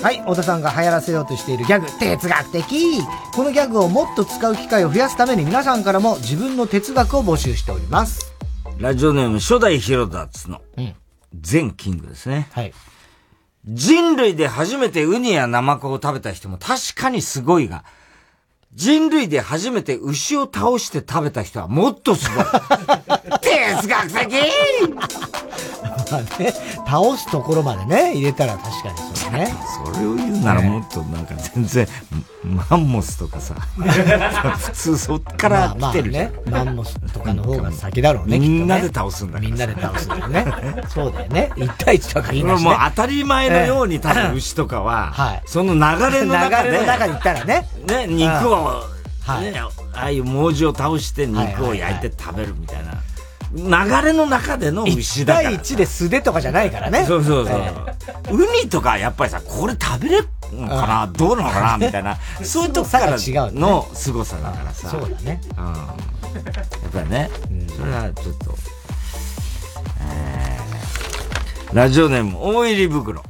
はい、小田さんが流行らせようとしているギャグ、哲学的このギャグをもっと使う機会を増やすために皆さんからも自分の哲学を募集しております。ラジオネーム初代ヒロダッツの、全キングですね。はい。人類で初めてウニやナマコを食べた人も確かにすごいが、人類で初めて牛を倒して食べた人はもっとすごい。哲学的まあね、倒すところまでね、入れたら確かにそうね。それを言うならもっとなんか全然、マンモスとかさ、普通そっから来てるじゃん。まあ、まあね、マンモスとかの方が先だろうね。みんなで倒すんだみんなで倒すんだよね。そうだよね。一対一とかいいんだし、ね、もう当たり前のように多分牛とかは、はい、その流れの中で、流れの中に行ったらね。ね、肉を、はい、ね、ああいう猛獣を倒して肉を焼いて食べるみたいな。流れの中での牛だから。1対1で素手とかじゃないからね。そうそうそう。ウニとかやっぱりさ、これ食べれるのかな、どうなのかなみたいな。そういうとこからの凄さだからさ。そうだね。うん。やっぱりね、それはちょっと、えー、ラジオネーム、大入り袋。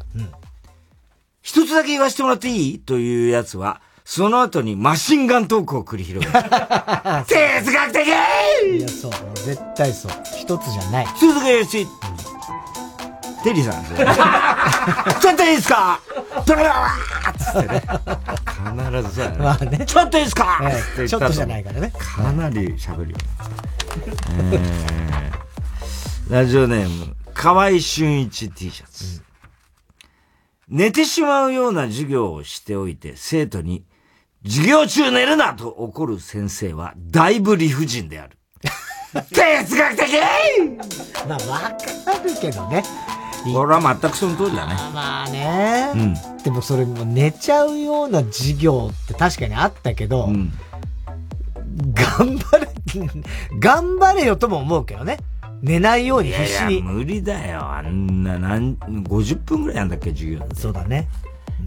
一つだけ言わせてもらっていい？というやつは、その後にマシンガントークを繰り広げる。哲学的いや、そう。絶対そう。一つじゃない。一つだけし、テリーさんですよ。ちょっといいですか？ドララーってね。必ずそうやね。まあね。ちょっといいですか、えー、ちょっとじゃないからね。かなり喋るよ。えー、ラジオネーム、河合俊一 T シャツ。寝てしまうような授業をしておいて、生徒に、授業中寝るなと怒る先生は、だいぶ理不尽である。哲学的 まあ、わかるけどね。これは全くその通りだね。まあね。うん。でもそれも寝ちゃうような授業って確かにあったけど、うん、頑張れ、頑張れよとも思うけどね。寝ないように必死に。いやいや無理だよ。あんな、なん、50分ぐらいやんだっけ、授業。そうだね。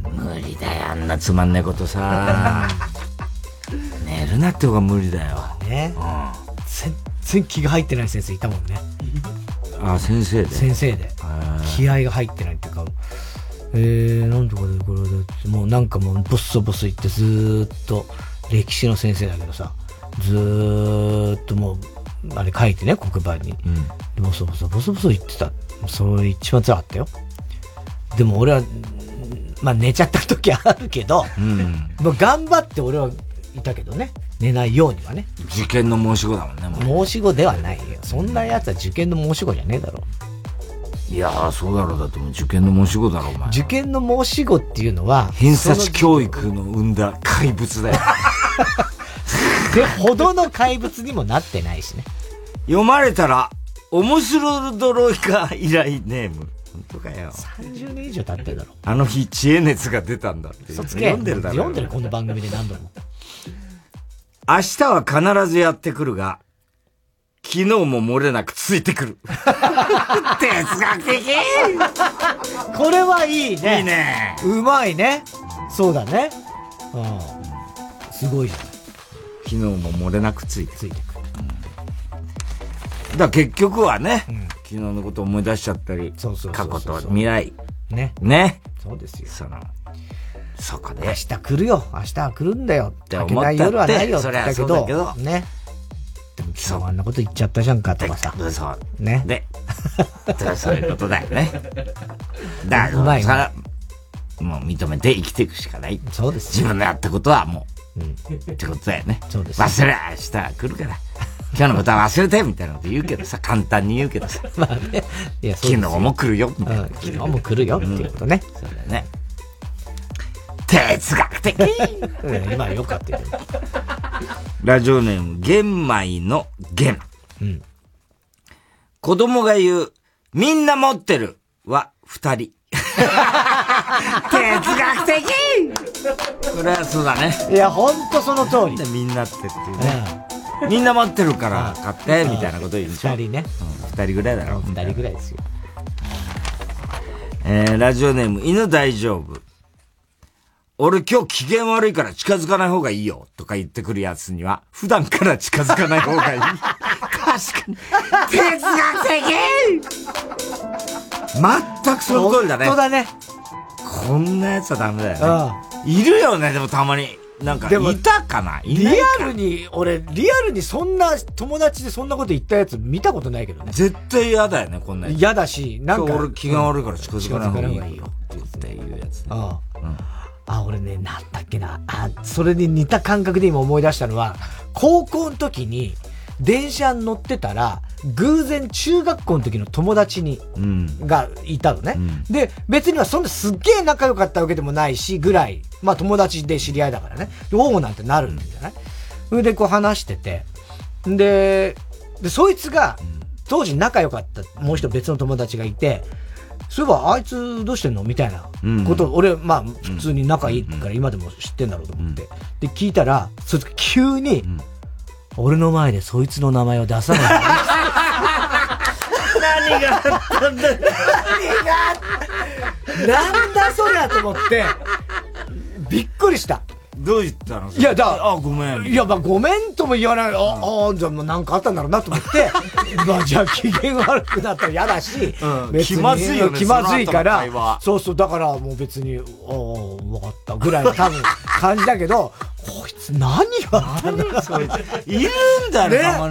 無理だよ、あんなつまんねえことさ。寝るなって方が無理だよ。ね。うん。全然気が入ってない先生いたもんね。あ、先生で？先生で。気合が入ってないっていうか、えー、なんとかでこれで、もうなんかもうボッソボソ言ってずーっと、歴史の先生だけどさ、ずーっともう、あれ書いてね、黒板に。うん、ボソボソボソボソ言ってた。それ一番辛かったよ。でも俺は、まあ寝ちゃった時あるけど、うん、もう頑張って俺はいたけどね。寝ないようにはね。受験の申し子だもんね、も申し子ではないよ。そんな奴は受験の申し子じゃねえだろ。いやー、そうだろう。だってもう受験の申し子だろ、お前。受験の申し子っていうのは、偏差値教育の生んだ怪物だよ。で、ほどの怪物にもなってないしね。読まれたら、面白驚いか依頼ネーム。本当かよ。30年以上経ってるだろ。あの日、知恵熱が出たんだって。読んでるだろ。読んでる、この番組で何度も。明日は必ずやってくるが、昨日も漏れなくついてくる。哲学的これはいいね。いいね。うまいね。そうだね。うん。すごいじゃない。昨日も漏れなくついてついてくる。だから結局はね、うん、昨日のこと思い出しちゃったり、そうそう過去と未来。ね。ね。そうですよ。その、そこで。明日来るよ。明日は来るんだよ。って思った夜はないよって言ったけど、けどね。でも昨日あんなこと言っちゃったじゃんかとかさ。そう。ね。で、そういうことだよね。だから、うから、もう認めて生きていくしかない。そうです自分のやったことはもう、うん、ってことだよね。そうです。忘れ、明日は来るから。今日のことは忘れてみたいなこと言うけどさ、簡単に言うけどさ。まあね。いや、昨日も来るよ、みたいな、うん。昨日も来るよっていうことね。そうだよね。哲学的今よかったよ。ラジオネーム、玄米の玄。うん。子供が言う、みんな持ってるは二人。哲学的これはそうだね。いや、ほんとその通り。みんなってっていうね。みんな持ってるから買って、みたいなこと言うでしょ？二人ね。二人ぐらいだろ。二人ぐらいですよ。えー、ラジオネーム、犬大丈夫。俺今日機嫌悪いから近づかない方がいいよとか言ってくるやつには、普段から近づかない方がいい。確かに。哲学的全くその通りだね。本当だね。こんなやつはダメだよね。いるよね、でもたまに。なんか、いたかな？いリアルに、俺、リアルにそんな、友達でそんなこと言ったやつ見たことないけどね。絶対嫌だよね、こんな嫌だし、なんか。俺気が悪いから近づかない方がいいよ。っていうやつ。ああ。うんあ、俺ね、なんだっけな。あ、それに似た感覚で今思い出したのは、高校の時に、電車に乗ってたら、偶然中学校の時の友達に、うん、がいたのね、うん、で、別にはそんなすっげえ仲良かったわけでもないし、ぐらい、まあ友達で知り合いだからね。おおなんてなるんじゃない？それでこう話してて、で、で、そいつが、当時仲良かったもう一人別の友達がいて、そういえばあいつどうしてんの？みたいなこと、うん、俺、まあ普通に仲いいから今でも知ってんだろうと思って。で、聞いたら、そいつ急に、俺の前でそいつの名前を出さない。何があったんだ何がなんだそりゃと思って、びっくりした。どう言ったの？いや、だあ、ごめん。いや、まあ、ごめんとも言わない。あ、あ、じゃあ、もうなんかあったんだろうなと思って、まあ、じゃあ、機嫌悪くなったら嫌だし、うん、気まずいよね。気まずいから、そうそう、だからもう別に、ああ、わかったぐらいの多分、感じだけど、こいつ何があったんだろういるんだね、ね。いや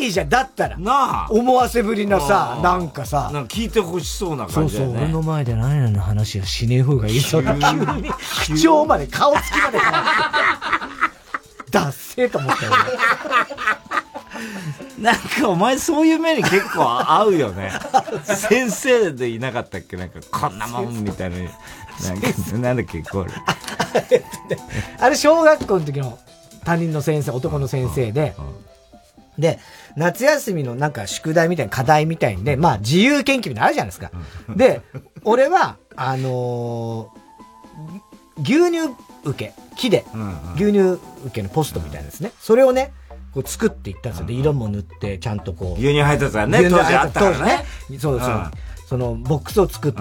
いいじゃん、だったら。なあ。思わせぶりなさ、なんかさ。なんか聞いてほしそうな感じだよね。そうそう、俺の前で何々の話はしねえ方がいい。急に、口調まで、顔つきまで変わって。ダッセーと思ったよ、なんかお前そういう目に結構合うよね。先生でいなかったっけ？なんかこんなもんみたいな。なんか、なんだっけこれ。あれ小学校の時の担任の先生、男の先生で、で、夏休みのなんか宿題みたいな課題みたいんで、まあ自由研究みたいなのあるじゃないですか。で、俺は、あのー、牛乳受け、木で、牛乳受けのポストみたいなですね。それをね、こう作っていったんですよ。で、色も塗って、ちゃんとこう。牛乳配達はね、当時あったからね。そうそう。その、ボックスを作って、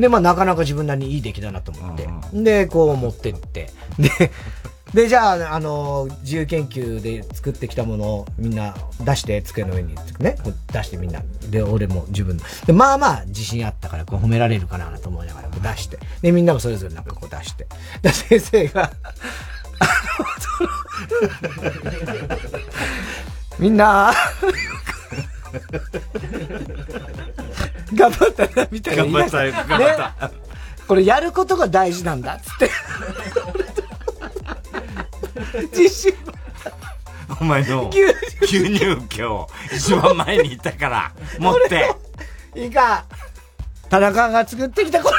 で、まあ、なかなか自分なりにいい出来だなと思って。で、こう持ってって。で、で、じゃあ、あの、自由研究で作ってきたものをみんな出して、机の上にね、出してみんな。で、俺も自分で、まあまあ自信あったから、こう褒められるかなと思いながら出して。で、みんなもそれぞれなんかこう出して。で、先生がみんな、頑張ったな、みたいな。頑張った、頑張った、ね。これやることが大事なんだ、つって。自信。お前の牛乳今日一番前にいたから持って。いいか田中が作ってきたこれ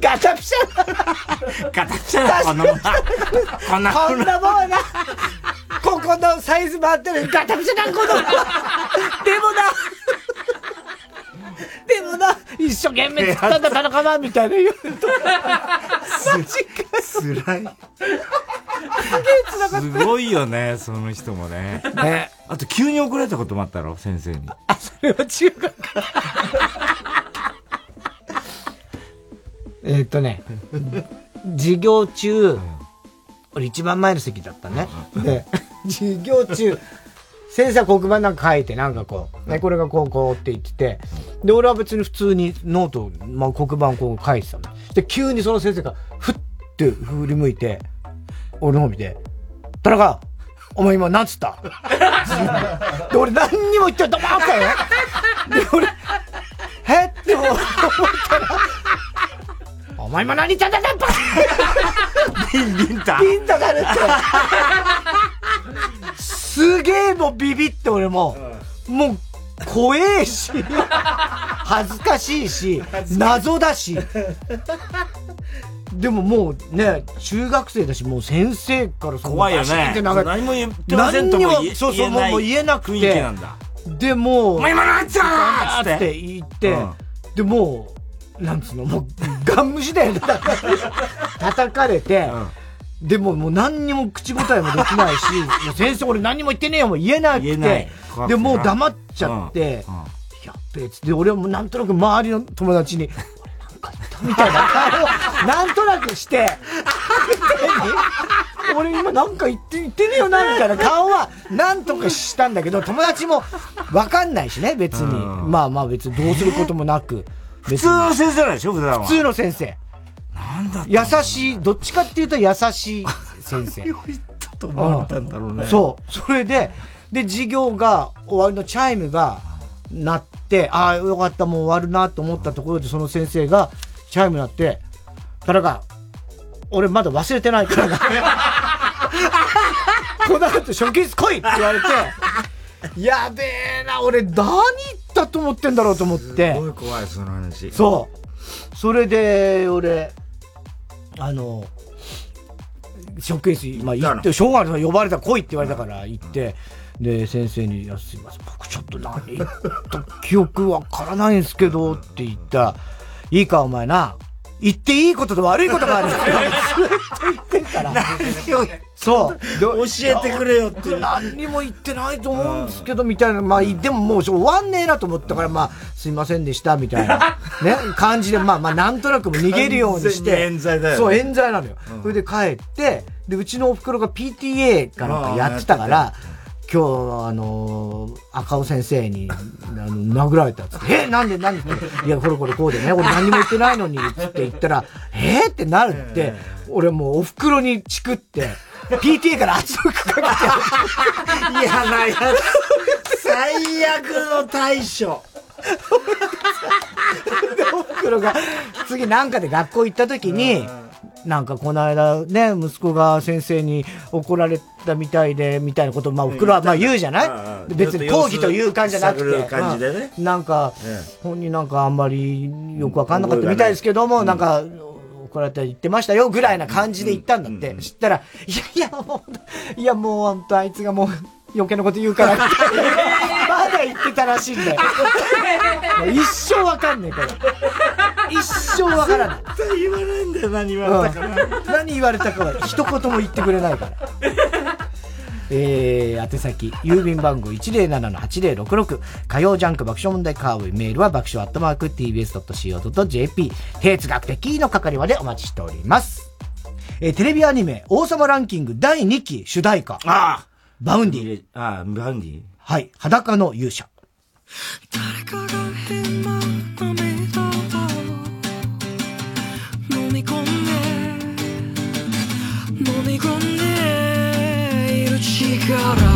ガチャピシャガチャピシャだこんなもんこんなこんなもんなここのサイズもあってる。ガチャピシャだこの。でもな でもな、一生懸命作ったんだ、田中はみたいな言うと。マジか。辛い。すげえ辛かった。すごいよね、その人もね。ね。あと急に怒られたこともあったろ、先生に。あ、それは中学 えっとね、授業中、俺一番前の席だったね。で、授業中、先生は黒板なんか書いて、なんかこう、ね、これがこうこうって言ってて、で、俺は別に普通にノート、まあ、黒板をこう書いてたの。で、急にその先生が、ふって振り向いて、俺の方見て、田中、お前今何つった？で、俺何にも言って黙ったよ。で、俺、へって思ったら、お前今何言ったビンビンタ。ビンタだるって。すげえもうビビって俺も、もう怖えし、恥ずかしいし、謎だし。でももうね、中学生だし、もう先生からそ怖いよね。何も言ってませんとも言えそうそう、もう言えなくて。で、もう、お前今なんちゃーって。言って、で、もう、なんつうの、もう、ガン無視だよ、叩かれて、でももう何にも口答えもできないし、もう先生俺何にも言ってねえよもう言えなくて、で、もう黙っちゃって、やっべえつって、俺はもうなんとなく周りの友達に、なんか言ったみたいな顔を、なんとなくして、俺今なんか言って、言ってねえよな、みたいな顔は、なんとかしたんだけど、友達もわかんないしね、別に。まあまあ別にどうすることもなく。普通の先生なんでしょ、普段は。普通の先生。なんだ優しい、どっちかっていうと優しい先生。何を言ったと思ったんだろうね。そう。それで、で、授業が終わりのチャイムが鳴って、ああ、よかった、もう終わるなと思ったところで、その先生が、チャイム鳴って、田中、俺まだ忘れてないから。この後初期室来いって言われて、やべえな、俺何言ったと思ってんだろうと思って。すごい怖い、その話。そう。それで、俺、あの、職員室、まあ、行って、小学校呼ばれた来いって言われたから行って、で、先生に、いや、すいません、僕ちょっと何？言った記憶わからないんですけど、って言ったら、いいか、お前な、言っていいことと悪いことがある。から。そう。教えてくれよって。何にも言ってないと思うんですけど、みたいな。まあ、でももう終わんねえなと思ったから、まあ、すいませんでした、みたいな。ね、感じで、まあまあ、なんとなくも逃げるようにして。冤罪だよ、そう、冤罪なのよ。それで帰って、で、うちのお袋が PTA かなんかやってたから、今日、あのー、赤尾先生に、あの、殴られたっつって、え、なんでなんでいや、これこれこうでね、俺何も言ってないのに、つって言ったら、えってなるって、俺もうお袋にチクって、PTA から圧力かけて。嫌なやつ。最悪の対処。で、お袋が、次なんかで学校行った時に、なんかこの間ね、息子が先生に怒られたみたいで、みたいなことを、まあ、おふくろはまあ言うじゃない？別に抗議という感じじゃなくて。感じでね。なんか、本人なんかあんまりよくわかんなかったみたいですけども、なんか、来られたら言ってましたよ、ぐらいな感じで言ったんだって。知ったら、いやいや、もう、いやもう本当あいつがもう、余計なこと言うからって、まだ言ってたらしいんだよ。一生わかんねえ、これ。一生わからない。絶対言わないんだよ、何言われたか、うん、何言われたかは一言も言ってくれないから。えー、宛先、郵便番号107-8066、火曜ジャンク爆笑問題カーボーイ、メールは爆笑アットマーク tbs.co.jp、哲学的の係までお待ちしております。えー、テレビアニメ、王様ランキング第2期主題歌。ああ Vaundy。ああ、 Vaundy？はい、裸の勇者。誰かが変な涙を飲み込んで飲み込んでいる力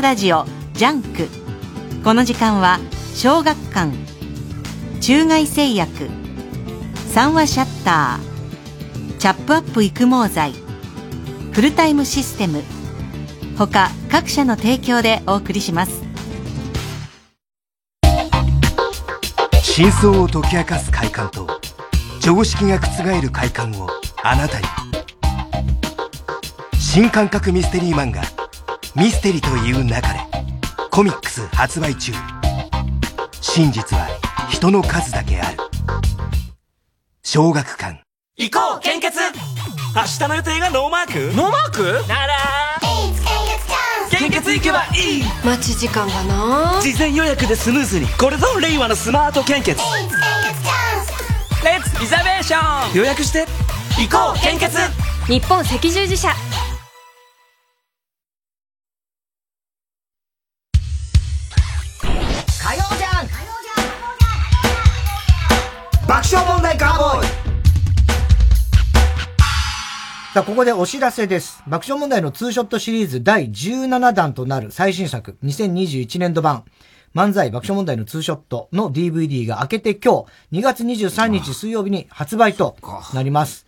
ラジオジャンク。この時間は小学館中外製薬三和シヤッターチャップアップ育毛剤フルタイムシステム他各社の提供でお送りします。真相を解き明かす快感と常識が覆る快感をあなたに。新感覚ミステリー漫画ミステリと言う勿れコミックス発売中。真実は人の数だけある。小学館。行こう献血。明日の予定がノーマーク？ノーマーク？なら。献血っていけばいい。待ち時間がな。事前予約でスムーズに。これぞ令和のスマート献血。 Let's reservation 予約して。行こう献血。日本赤十字社さあ、ここでお知らせです。爆笑問題のツーショットシリーズ第17弾となる最新作、2021年度版、漫才爆笑問題のツーショットの DVD が明けて今日、2月23日水曜日に発売となります。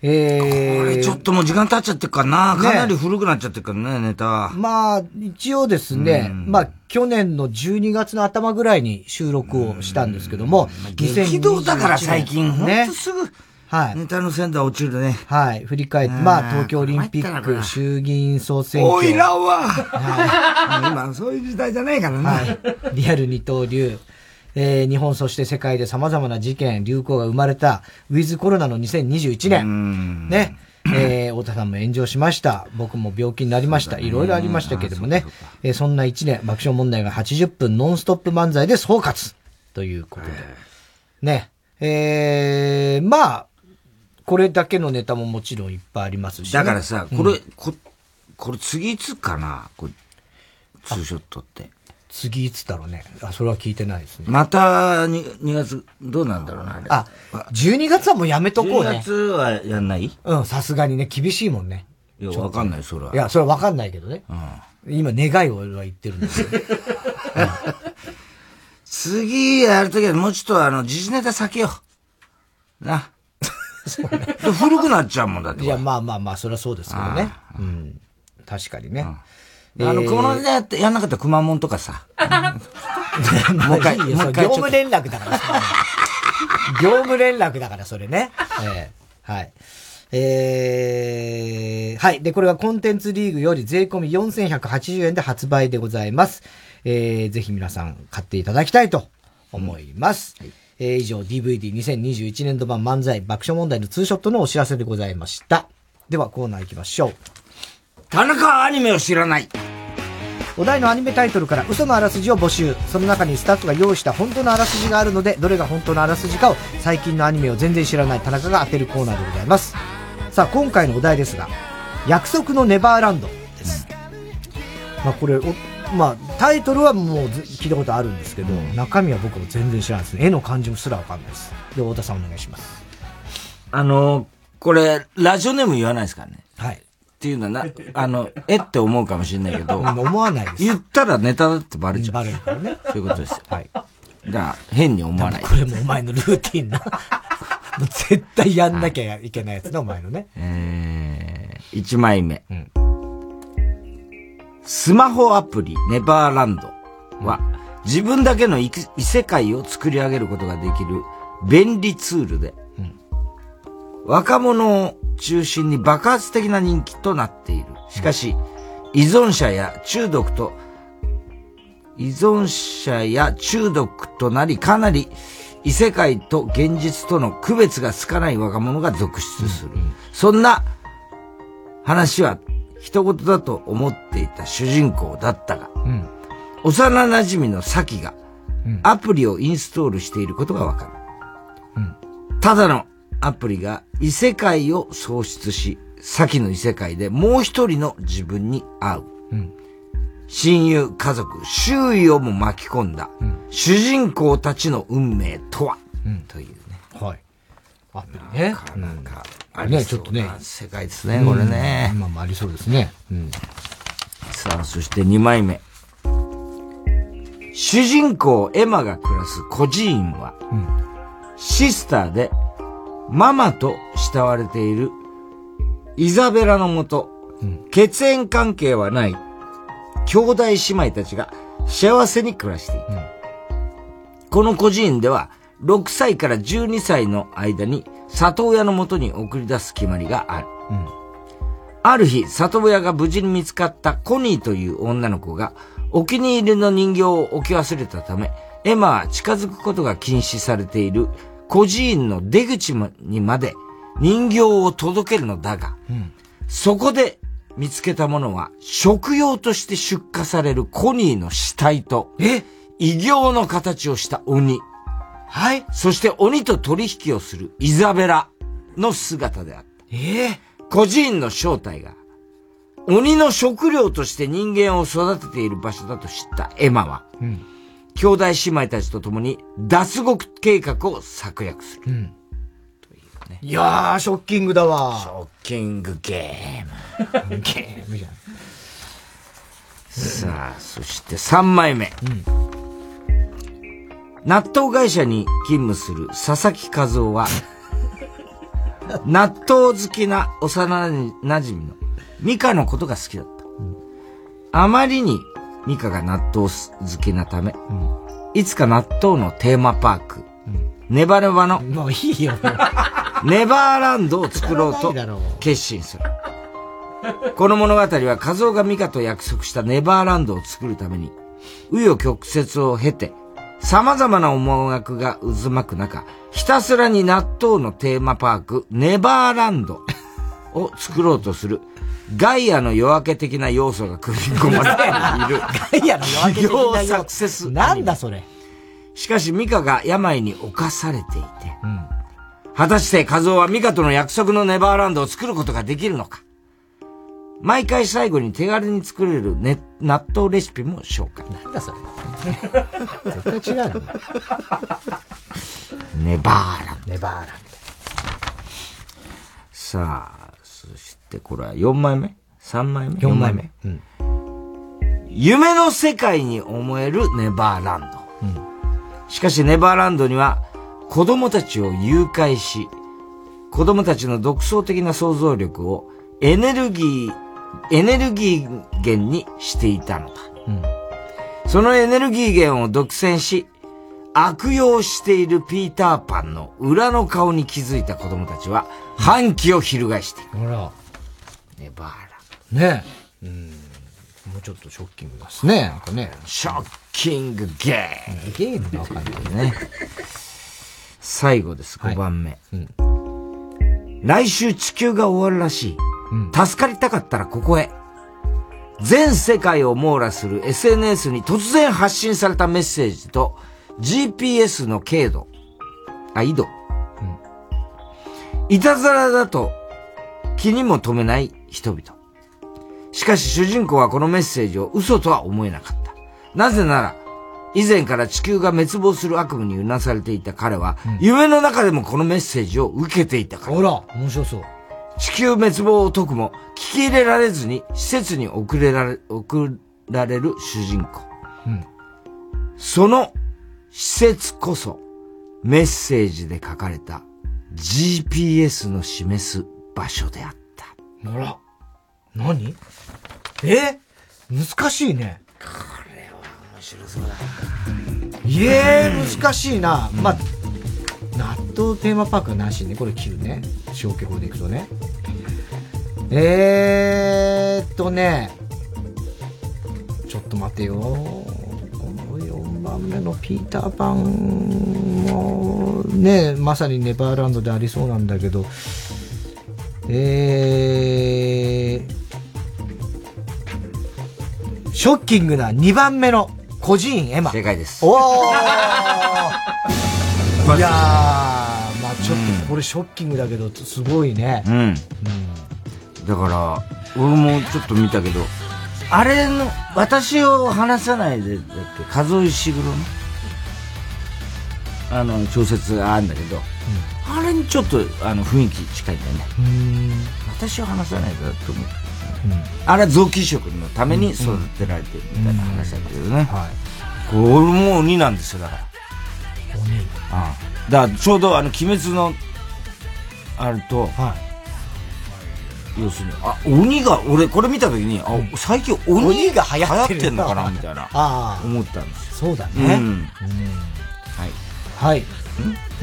えー、これちょっともう時間経っちゃってるからな。ねかなり古くなっちゃってるからね、ネタ。まあ、一応ですね、まあ、去年の12月の頭ぐらいに収録をしたんですけども、激動だから最近、ほんねと。すぐ、はい。ネタの線で落ちるね。はい。振り返って、まあ、東京オリンピック、衆議院総選挙。おいらは、今そういう時代じゃないからな。はい。リアル二刀流。えー日本そして世界で様々な事件、流行が生まれた、ウィズコロナの2021年。ね。えー、太田さんも炎上しました。僕も病気になりました。いろいろありましたけどもね。えーそんな1年、爆笑問題が80分ノンストップ漫才で総括。ということで。ね。えー、まあ、これだけのネタももちろんいっぱいありますし、ね。だからさ、うんこれ、こ、これ次いつかな？これ、ツーショットって。次いつだろうね。あ、それは聞いてないですね。また 2, 2月、どうなんだろうな、あれ。あ、12月はもうやめとこう12ね。月はやんない？うん、さすがにね、厳しいもんね。いや、わかんない、それは。いや、それはわかんないけどね。今、願いを俺は言ってるんですよ。次やるときはもうちょっとあの、時事ネタ避けよう。な。古くなっちゃうもんだって。いや、まあまあまあ、それはそうですけどね。うん。確かにね。あの、熊本でやって、やんなかったら熊本とかさ。もう一回、もう一回業務連絡だからさ。業務連絡だから、それね。ええはい。えー、はい。で、これはコンテンツリーグより税込み4180円で発売でございます。えー、ぜひ皆さん買っていただきたいと思います。えー、以上 DVD2021 年度版漫才爆笑問題のツーショットのお知らせでございました。ではコーナー行きましょう。田中アニメを知らない。お題のアニメタイトルから嘘のあらすじを募集。その中にスタッフが用意した本当のあらすじがあるので、どれが本当のあらすじかを最近のアニメを全然知らない田中が当てるコーナーでございます。さあ、今回のお題ですが、約束のネバーランドです。まあこれ、おまあタイトルはもうず聞いたことあるんですけど、中身は僕も全然知らないですね。絵の感じもすらわかんないです。で、太田さんお願いします。あの、これ、ラジオネーム言わないですからね。はい。っていうのはな、あの、えって思うかもしれないけど。思わないです。言ったらネタだってバレちゃう。バレるからね。そういうことですよ。はい。だから、変に思わない。これもお前のルーティンな。もう絶対やんなきゃいけないやつだ、お前のね。えー、1枚目。スマホアプリネバーランドは、自分だけの異異世界を作り上げることができる便利ツールで、若者を中心に爆発的な人気となっている。しかし、依存者や中毒と、依存者や中毒となり、かなり異世界と現実との区別がつかない若者が続出する。そんな話は人事だと思っていた主人公だったが、うん。幼馴染のサキがアプリをインストールしていることがわかる。ただのアプリが異世界を創出し、サキの異世界でもう一人の自分に会う。うん親友、家族、周囲をも巻き込んだ、主人公たちの運命とは、という。アプリね。なんか、あれね、ちょっとね。世界ですね、これね。今もありそうですね。うん。さあ、そして2枚目。主人公エマが暮らす孤児院は、シスターでママと慕われているイザベラのもと、血縁関係はない兄弟姉妹たちが幸せに暮らしている。この孤児院では6歳から12歳の間に里親のもとに送り出す決まりがある。ある日、里親が無事に見つかったコニーという女の子が、お気に入りの人形を置き忘れたため、エマは近づくことが禁止されている孤児院の出口にまで人形を届けるのだが、そこで見つけたものは、食用として出荷されるコニーの死体と、え？異形の形をした鬼。はい。そして鬼と取引をするイザベラの姿であった。ええー、孤児院の正体が、鬼の食料として人間を育てている場所だと知ったエマは、うん、兄弟姉妹たちと共に脱獄計画を策略する。うん、ね、いやー、ショッキングだわ。ショッキングゲーム。ゲームじゃん。さあ、そして3枚目。うん納豆会社に勤務する佐々木和夫は、納豆好きな幼馴染のミカのことが好きだった。うん、あまりにミカが納豆好きなため、うん、いつか納豆のテーマパーク、うん、ネバネバの、もういいよ。ネバーランドを作ろうと 決心する。この物語は和夫がミカと約束したネバーランドを作るために、紆余曲折を経て、様々な思惑が渦巻く中、ひたすらに納豆のテーマパーク、ネバーランドを作ろうとする、ガイアの夜明け的な要素が組み込まれている。ガイアの夜明け的な サクセス。なんだそれ。しかしミカが病に侵されていて、うん、果たしてカズオはミカとの約束のネバーランドを作ることができるのか毎回最後に手軽に作れる、ね、納豆レシピも紹介。なんだそれ。絶対違うの。ネバーランド。ネバーランド。さあ、そしてこれは4枚目 ?3 枚目 ?4 枚目。うん、夢の世界に思えるネバーランド。うん、しかしネバーランドには子供たちを誘拐し、子供たちの独創的な想像力をエネルギーエネルギー源にしていたのだ。うん、そのエネルギー源を独占し、悪用しているピーターパンの裏の顔に気づいた子供たちは、反旗を翻していく。ほら。ネバーラ。ねえ。うん。もうちょっとショッキングですね。なんかね。ショッキングゲーム。ゲームがわかんないね。最後です、5番目。はいうん、来週地球が終わるらしい。助かりたかったらここへ。全世界を網羅する SNS に突然発信されたメッセージと GPS の経度。あ、緯度。うん。いたずらだと気にも留めない人々。しかし主人公はこのメッセージを嘘とは思えなかった。なぜなら、以前から地球が滅亡する悪夢にうなされていた彼は、うん、夢の中でもこのメッセージを受けていたから。ほら、面白そう。地球滅亡を解くも、聞き入れられずに施設に送れられ、送られる主人公。うん、その施設こそ、メッセージで書かれた GPS の示す場所であった。あら。何？え？難しいね。これは面白そうだ。ええ難しいな。まあ、納豆テーマパークはなしね。これ切るね。消去法でいくとね。えーっとね、ちょっと待てよ。この4番目のピーターパンも、ね、まさにネバーランドでありそうなんだけど、えー、ショッキングな2番目の孤児院エマ。正解です。おーいやー、まあちょっとこれショッキングだけど、すごいね。うん。うんだから、俺もちょっと見たけど、あれの、私を話さないで、だっけ、数尾石黒の、あの、小説があるんだけど、うん、あれにちょっと、あの、雰囲気近いんだよね。私を話さないでだと思う。うん、あれは臓器移植のために育てられてるみたいな話だけどね。はい。これ、俺も鬼なんですよ、だから。鬼ああ。だから、ちょうどあの、鬼滅の、あると、はい。要するに、あ、鬼が、俺これ見た時に、あ、最近鬼が流行ってんのかなみたいな、思ったんですそうだね。うん。はい。はい。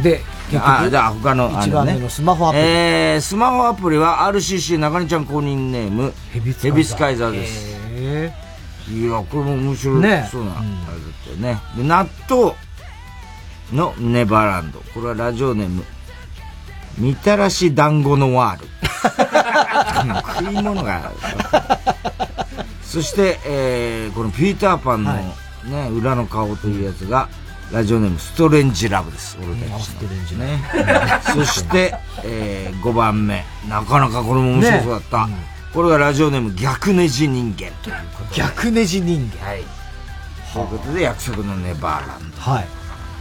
で、あ、じゃあ他の、一番目のスマホアプリ。えー、スマホアプリは RCC 中根ちゃん公認ネーム、ヘビスカイザーです。へいや、これも面白い。ね。そうな、あれだったよね。で、納豆のネバーランド。これはラジオネーム、みたらし団子のワール。食い物が。そして、えー、このピーターパンのね、はい、裏の顔というやつが、ラジオネームストレンジラブです。俺たちストレンジね。そして、えー、5番目。なかなかこれも面白そうだった。ねうん、これがラジオネーム逆ネジ人間ということで。逆ネジ人間。はい。ということで、約束のネバーランド。はい。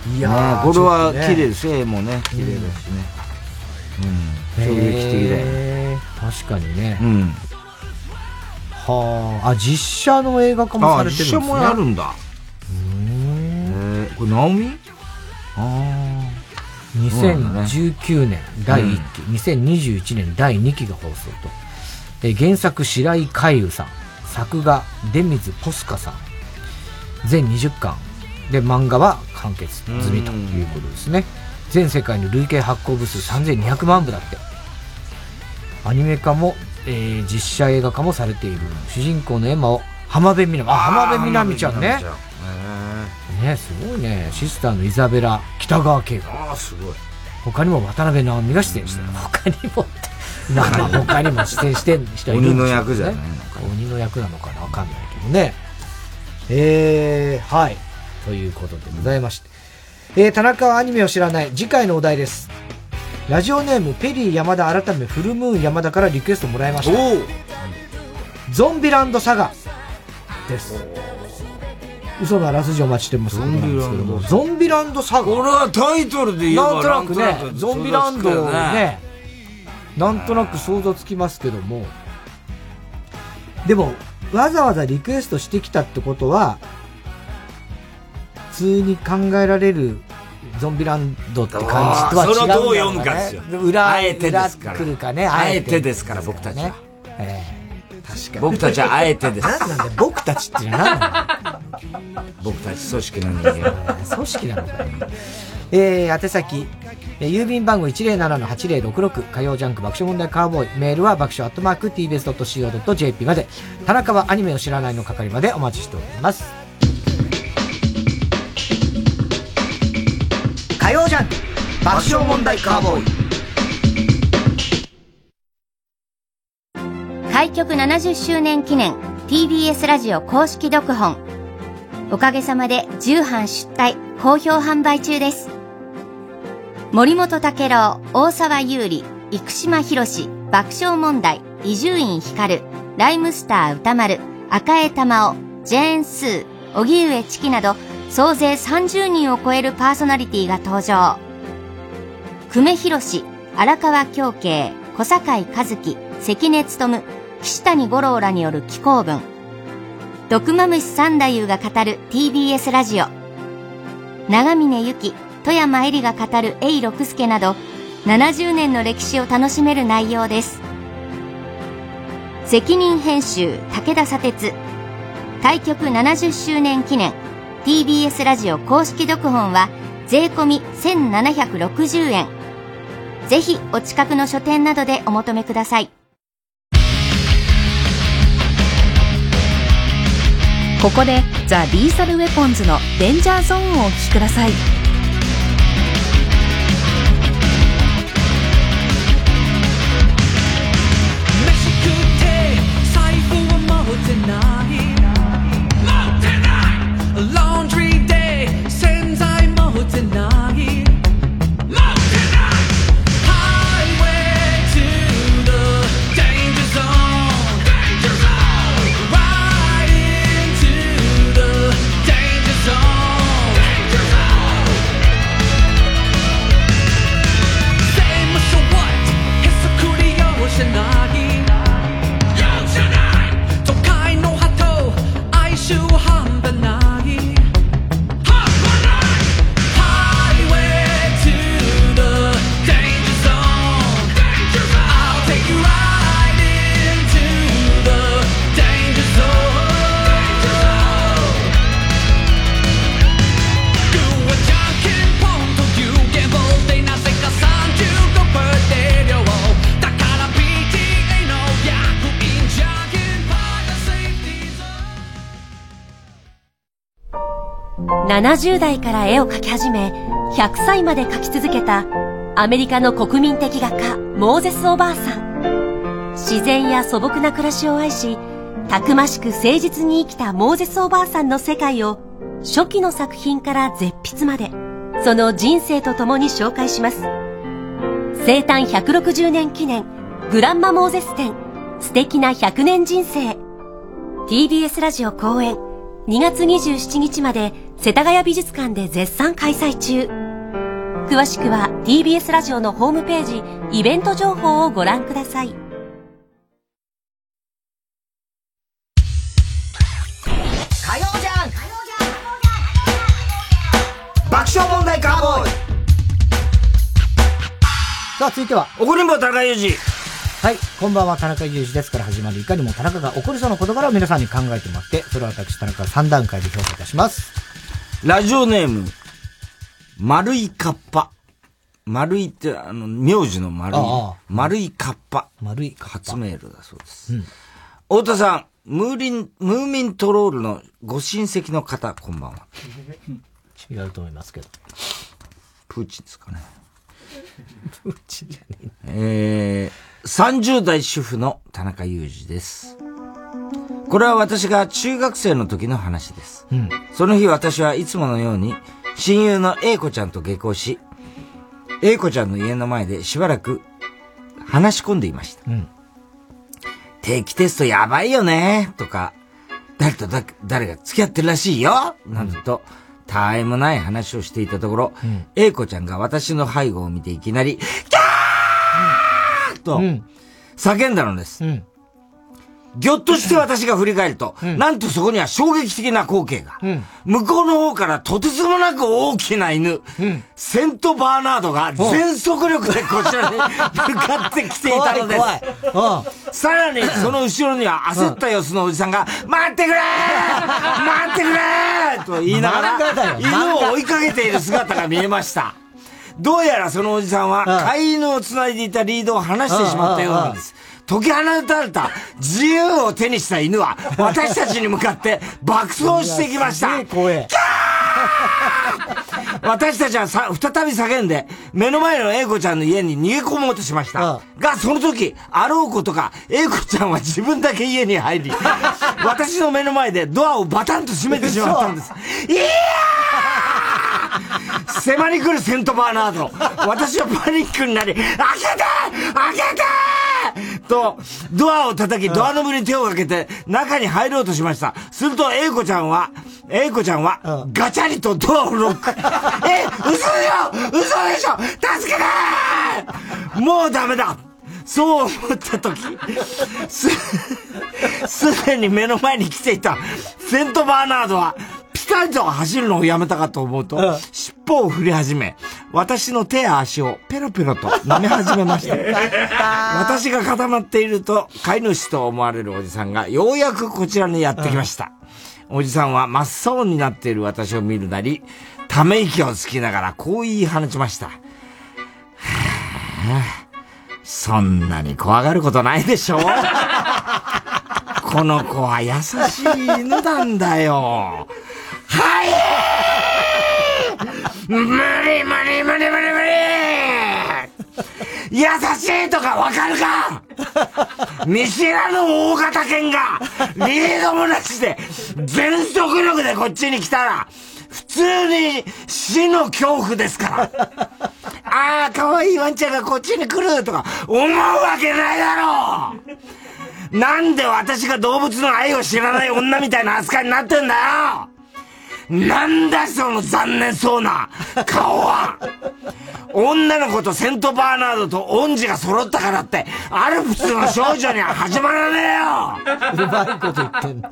いやー、これは綺麗です。絵もね、綺麗だしね。うん。衝撃的だよね。確かにね。うん。はあ、あ、実写の映画化もされてるんですね。実写もやるんだ。えー、これ、ナオミ？ああ。2019年第1期、うん、2021年第2期が放送と。え原作白井海優さん。作画出水ポスカさん。全20巻。で、漫画は完結済みということですね。全世界の累計発行部数3200万部だって。アニメ化も、えー、実写映画化もされている。主人公のエマを浜辺美波、あ、浜辺美波ちゃんね。ね、すごいね。シスターのイザベラ、北川景子。ああ、すごい。他にも渡辺直美が出演してる。他にもって、なんか他にも出演してる人いるんで、ね、鬼の役じゃないのか鬼の役なのかな？わかんないけどね。えー、はい。ということでございまして。えー、田中はアニメを知らない。次回のお題です。ラジオネーム、ペリー山田改めフルムーン山田からリクエストもらいました。ゾンビランドサガです。嘘のあらすじお待ちしてますゾンビランドゾンビランドサガ俺はタイトルで言えばなんとなくね、ゾンビランドね、なんとなく想像つきますけども、でも、わざわざリクエストしてきたってことは、普通に考えられるゾンビランドって感じとは違う、ね。それをどう読むかですよ。裏、あえてですから。来るかね。あえてですから、僕たちは。えー、確かに。僕たちは あえてです。何なんだよ、僕たちって何なの僕たち組織の人間。組織なのかよ。えー、宛先、えー、郵便番号107-8066火曜ジャンク爆笑問題カーボーイメールは爆笑アットマーク tbs.co.jp まで田中はアニメを知らないの係までお待ちしております爆笑問題カーボーイ。開局70周年記念 TBS ラジオ公式読本。おかげさまで重版出題好評販売中です。森本武郎大沢優里生島博士爆笑問題伊集院光ライムスター歌丸赤江玉緒ジェーン・スー荻上チキなど総勢30人を超えるパーソナリティが登場。久米宏、荒川京慶、小坂井和樹、関根勤、岸谷五郎らによる紀行文。毒マムシ三太夫が語る TBS ラジオ。長峰由紀、富山恵里が語る永六輔など、70年の歴史を楽しめる内容です。責任編集、武田砂鉄。開局70周年記念 TBS ラジオ公式読本は税込1760円ぜひお近くの書店などでお求めください。ここでザ・リーサル・ウェポンズの「デンジャーゾーン」をお聴きください。70代から絵を描き始め、100歳まで描き続けたアメリカの国民的画家、モーゼス・おばあさん。自然や素朴な暮らしを愛したくましく誠実に生きたモーゼスおばあさんの世界を初期の作品から絶筆までその人生とともに紹介します。生誕160年記念グランマモーゼス展。素敵な100年人生。TBS ラジオ公演。2月27日まで世田谷美術館で絶賛開催中詳しくは TBS ラジオのホームページイベント情報をご覧ください爆笑問題カーボーイさあ、続いては。怒りんぼ田中裕二。はい、こんばんは、田中裕二ですから始まる、いかにも田中が怒りそうな事柄を皆さんに考えてもらって、それを私、田中が3段階で評価いたします。ラジオネーム、丸いカッパ。丸いって、あの、名字の丸い。丸いカッパ。丸いカッパ。初メールだそうです。うん、太田さん、ムーリン、ムーミントロールのご親戚の方、こんばんは。違うと思いますけど。プーチンですかね。プーチンじゃねえ。えー、30代主婦の田中裕二です。これは私が中学生の時の話です。うん、その日私はいつものように親友の A 子ちゃんと下校し、A 子ちゃんの家の前でしばらく話し込んでいました。うん、定期テストやばいよねとか、誰と誰が付き合ってるらしいよなんと、うんたわいもない話をしていたところ、うん、A 子ちゃんが私の背後を見ていきなり、キャーと、叫んだのです。うんぎょっとして私が振り返ると、うん、なんとそこには衝撃的な光景が。うん、向こうの方からとてつもなく大きな犬、うん、セントバーナードが全速力でこちらに 向かってきていたのです。さらにその後ろには焦った様子のおじさんが、待ってくれ待ってくれと言いながら、犬を追いかけている姿が見えました。どうやらそのおじさんは、飼い犬を繋いでいたリードを離してしまったようなんです。解き放たれた自由を手にした犬は、私たちに向かって爆走してきました。私たちはさ、再び叫んで、目の前の英子ちゃんの家に逃げ込もうとしました。が、その時、あろうことか、英子ちゃんは自分だけ家に入り、私の目の前でドアをバタンと閉めてしまったんです。いやー迫り来るセントバーナード。私はパニックになり、開けて開けてと、ドアを叩き、ドアノブに手をかけて、中に入ろうとしました。すると、英子ちゃんは、英子ちゃんは、ガチャリとドアをロック。え、嘘でしょ？嘘でしょ？助けてもうダメだ。そう思った時、す、すでに目の前に来ていたセントバーナードは、ピタリと走るのをやめたかと思うと、うん、尻尾を振り始め、私の手や足をペロペロと舐め始めました。私が固まっていると、飼い主と思われるおじさんがようやくこちらにやってきました。うん、おじさんは真っ青になっている私を見るなり、ため息をつきながらこう言い放ちました。はあ、そんなに怖がることないでしょこの子は優しい犬なんだよ。はい無理無理無理無理無理優しいとかわかるか？見知らぬ大型犬がリードもなしで全速力でこっちに来たら普通に死の恐怖ですから。ああ、可愛いワンちゃんがこっちに来るとか思うわけないだろうなんで私が動物の愛を知らない女みたいな扱いになってんだよ。なんだその残念そうな顔は。女の子とセントバーナードと恩師が揃ったからって、アルプスの少女には始まらねえよ。うまいこと言ってん。の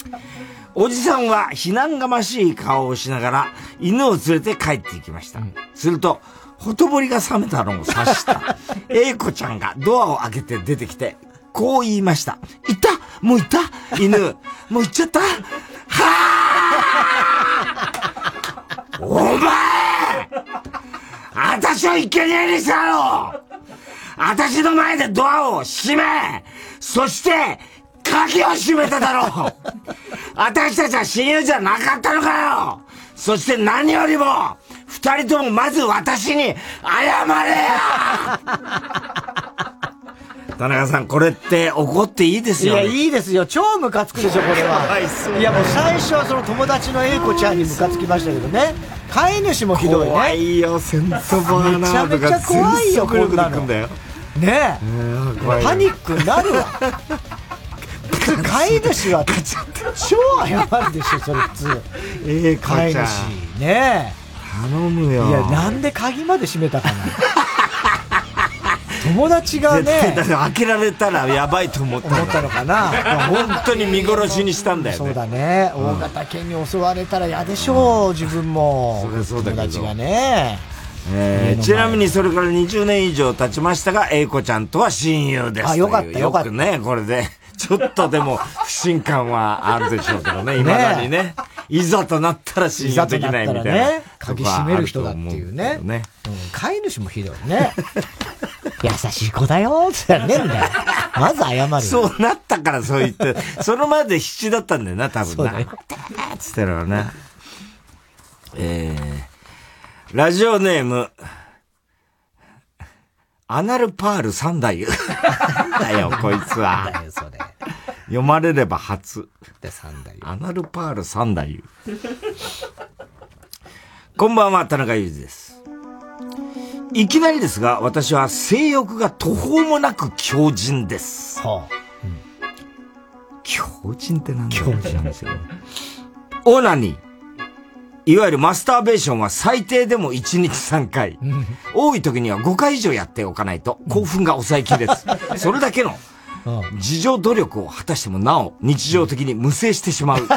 おじさんは避難がましい顔をしながら犬を連れて帰っていきました。すると、ほとぼりが冷めたのを察した、英子ちゃんがドアを開けて出てきて、こう言いました。行った？もう行った？犬？もう行っちゃった？はあお前！あたしを生贄にしたろあたしの前でドアを閉め！そして鍵を閉めただろう！私たちは親友じゃなかったのかよ！そして何よりも二人ともまず私に謝れよ田中さん、これって怒っていいですよ、ね、いや、いいですよ。超ムカつくでしょ、これは。いや、もう最初はその友達の英子ちゃんにムカつきましたけどね。飼い主もひどいね。怖いよ、セントバーナーめちゃめちゃ怖いよ、こんなの。ねえ。パニックになるわ。飼い主は超謝るでしょ、それ普通。ええ飼い主。ねえ。頼むよ。いや、なんで鍵まで閉めたかな。友達がね。開けられたらやばいと思った思ったのかな。本当に見殺しにしたんだよね。そうだね。大型犬に襲われたら嫌でしょう、自分も。そうだ友達がね。えー、ちなみにそれから20年以上経ちましたが、英子ちゃんとは親友です。あ、よかったよかった。よくね、これで。ちょっとでも不信感はあるでしょうけどね、いまだにね。いざとなったら信用できないみたいな。ね、鍵閉める人だっていうね。ね飼い主もひどいね。優しい子だよってねえんだよ。まず謝る。そうなったからそう言って、そのまで必死だったんだよな、多分な。そう。つってのはね。えー、ラジオネーム、アナルパール三太夫。なんだよ、こいつは。だよ、それ。読まれれば初。で、三太夫。アナルパール三太夫。こんばんは、田中裕二です。いきなりですが、私は性欲が途方もなく強靭です。はあうん、強靭って何だ強靭ですよね。オナニー。いわゆるマスターベーションは最低でも1日3回。多い時には5回以上やっておかないと興奮が抑えきれず。それだけの自助努力を果たしてもなお日常的に無制してしまう。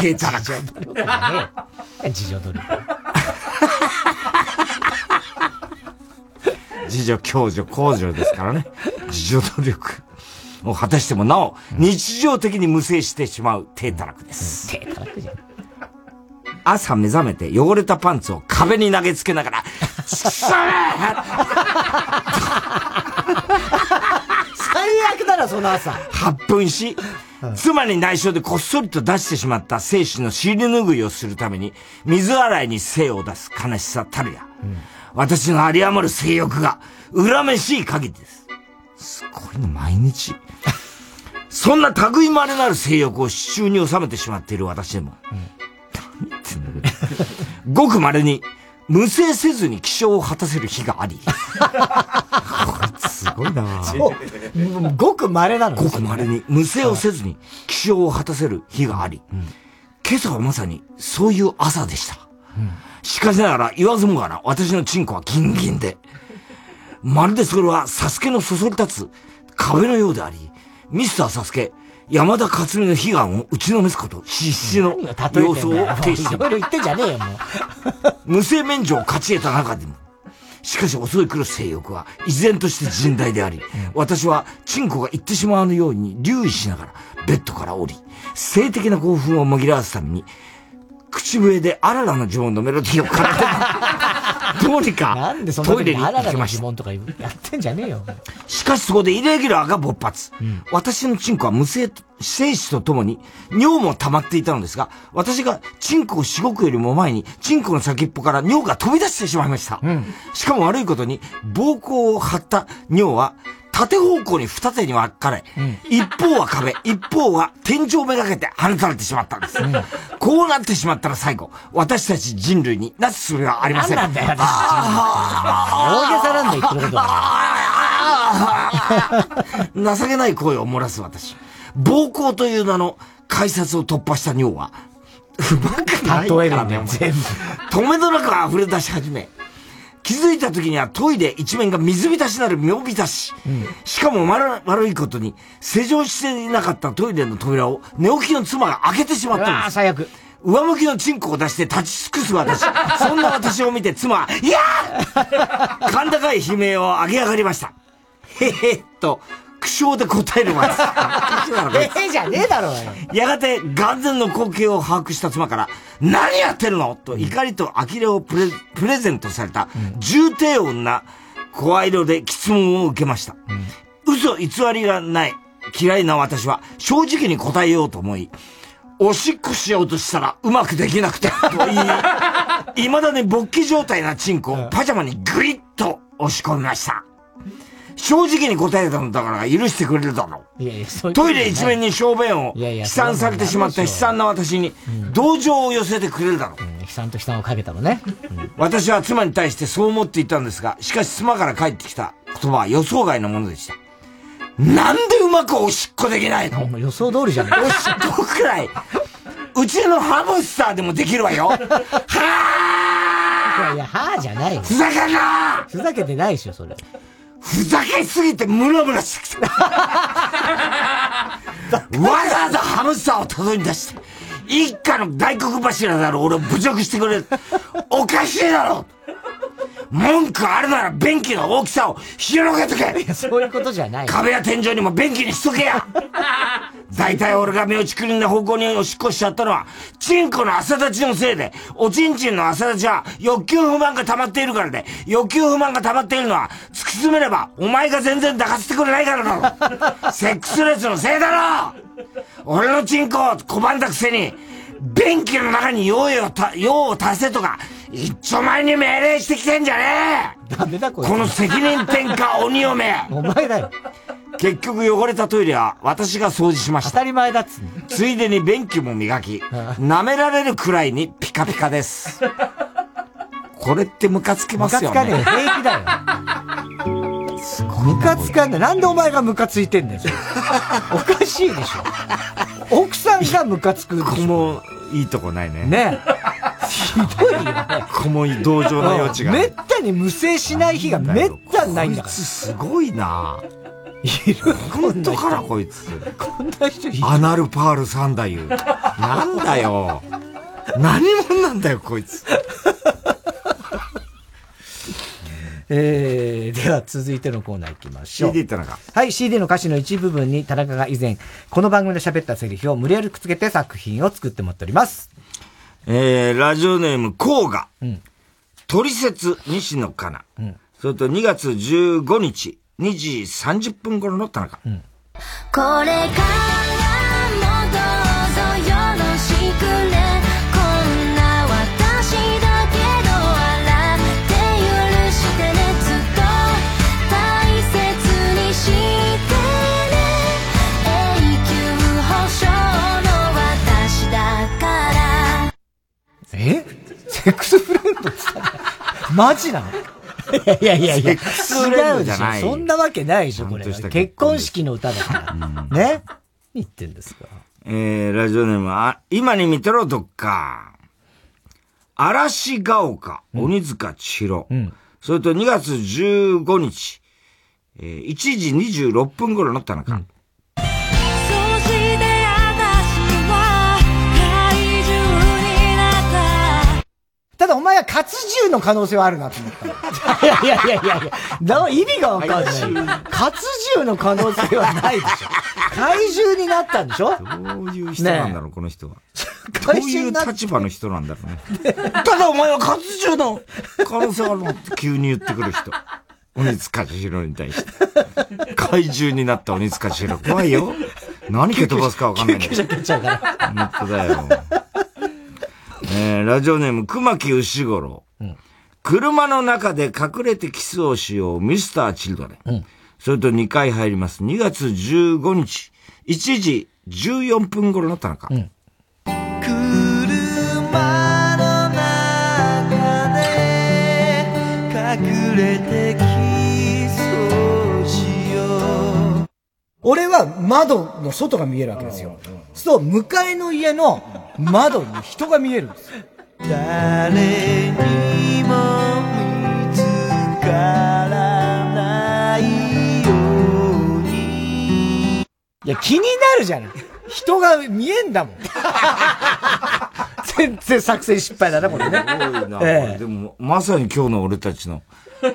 低たらく。自助努力。自助、共助、公助ですからね。自助努力を果たしてもなお、日常的に無制してしまう低たらくです。低たらくじゃん。朝目覚めて汚れたパンツを壁に投げつけながら、最悪だな、その朝。発奮し、妻に内緒でこっそりと出してしまった精子の尻拭いをするために、水洗いに精を出す悲しさたるや。うん、私の有り余る性欲が、恨めしい限りです。すごいね、毎日。そんな類まれなる性欲を手中に収めてしまっている私でも、うん、何言ってんだけど、ごく稀に、無制せずに起床を果たせる日があり。すごいなそう。ごく稀なの？ごく稀に、無制をせずに起床を果たせる日があり。うん、今朝はまさにそういう朝でした。うん、しかしながら言わずもがな、私のチンコはギンギンで。まるでそれはサスケのそそり立つ壁のようであり、ミスターサスケ、山田勝美の悲願を打ちのめすこと、必死の様子を呈して。いろいろ言ってんじゃねえよ、もう。無性免除を勝ち得た中でも、しかし襲い来る性欲は依然として甚大であり、私はチンコが行ってしまうように留意しながらベッドから降り、性的な興奮を紛らわすために、口笛でアララの呪文のメロディーを奏で、どうにかトイレに行きました。とかやってんじゃねえよ。しかしそこでイレギュラーが勃発。うん、私のチンコは無性、精子とともに尿も溜まっていたのですが、私がチンコをしごくよりも前に、チンコの先っぽから尿が飛び出してしまいました。うん、しかも悪いことに、膀胱を張った尿は、縦方向に二手に分かれ、うん、一方は壁、一方は天井めがけて放たれてしまったんです。うん、こうなってしまったら最後、私たち人類になすすべはありません。なんだよ、私大げさなんだ言ってることは。情けない声を漏らす私。膀胱という名の改札を突破した尿は、うまくないからね、全部。止めどなく溢れ出し始め、気づいた時にはトイレ一面が水浸しなる妙浸し。うん、しかも悪悪いことに、施錠していなかったトイレの扉を寝起きの妻が開けてしまったんです。最悪。上向きのチンコを出して立ち尽くす私。そんな私を見て妻は、いやー 甲高い悲鳴を上げ上がりました。へへっと、苦笑で答えるます。ええじゃねえだろうよ。やがて、眼前の光景を把握した妻から、何やってるの？と怒りと呆れをプレプレゼントされた、重低音な声色で質問を受けました。うん、嘘偽りがない嫌いな私は正直に答えようと思い、おしっこしようとしたらうまくできなくて、と言い、未だに勃起状態なチンコをパジャマにグリッと押し込みました。正直に答えたんだから許してくれるだろう。いやいやそういうトイレ一面に小便を悲惨されてしまった悲惨な私に同情を寄せてくれるだろう。悲惨と悲惨をかけたのね。私は妻に対してそう思っていたんですが、しかし妻から返ってきた言葉は予想外のものでした。なんでうまくおしっこできないの？予想通りじゃないおしっこくらい。うちのハムスターでもできるわよ。はぁいや、はぁじゃないよ。ふざけんなふざけてないでしょ、それ。ふざけすぎてムラムラしてきた。わざわざハムスターを届に出して、一家の大黒柱である俺を侮辱してくれる。おかしいだろ文句あるなら便器の大きさを広げとけ。いや、そういうことじゃない。壁や天井にも便器にしとけや。大体俺が目をちくりんな方向におしっこしちゃったのは、チンコの朝立ちのせいで、おちんちんの朝立ちは欲求不満が溜まっているからで、欲求不満が溜まっているのは、突き詰めれば、お前が全然抱かせてくれないからだろ。セックスレスのせいだろ。俺のチンコを拒んだくせに、便器の中に用をた、用を足せとか、一丁前に命令してきてんじゃねえダメだここの責任転嫁 鬼嫁お前だよ。結局汚れたトイレは私が掃除しました。当たり前だっつついでに便器も磨き、舐められるくらいにピカピカです。これってムカつきますよね。ムカつかねえ。平気だよ。ムカつかねえ。なんでお前がムカついてんだよ、おかしいでしょ。奥さんがムカつく。こもいいとこないね。ねひどいよね。こも同情の余地が。めったに無制しない日がめったにないんだから。こいつすごいないる本当からこいつ。こんな人いる。アナルパール三太夫。なんだよ。何者なんだよ、こいつ。えー、では続いてのコーナー行きましょう。CD ってのか。はい、CD の歌詞の一部分に田中が以前、この番組で喋ったセリフを無理やりくっつけて作品を作ってもらっております。えー、ラジオネーム、コウガ。うん。ト説西野カナ。うん。それと2月15日、2時30分頃の田中。うん。これからセックスフレンドってさ、マジなの？いやいやいや違うでしょそんなわけないでしょ、これ。結婚式の歌だから。ね言ってんですか？えー、ラジオネーム、あ、今に見てろ、どっか。嵐が丘、鬼塚千尋。それと2月15日、えー、1時26分頃の田中。そしただお前は活獣の可能性はあるなと思ったの。いやいやいやいやいや、な意味がわかんない。活獣の可能性はないでしょ。怪獣になったんでしょ？どういう人なんだろう、この人は。どう怪いう立場の人なんだろうね。ただお前は活獣の可能性あるのって急に言ってくる人。鬼塚千尋に対して。怪獣になった鬼塚千尋。怖いよ。何蹴飛ばすかわかんないんだ救 急車蹴っちゃうから。本当だよ。えー、ラジオネーム、熊木牛五郎。車の中で隠れてキスをしよう、ミスターチルドレン。それと2回入ります。2月15日、1時14分頃の田中。隠れてキスをしよう俺は窓の外が見えるわけですよ。そう、向かいの家の窓に人が見えるんですよ。誰にも見つからないようにいや、気になるじゃない。人が見えんだもん。全然作戦失敗だな、これね。すごいな、ええでも、まさに今日の俺たちの。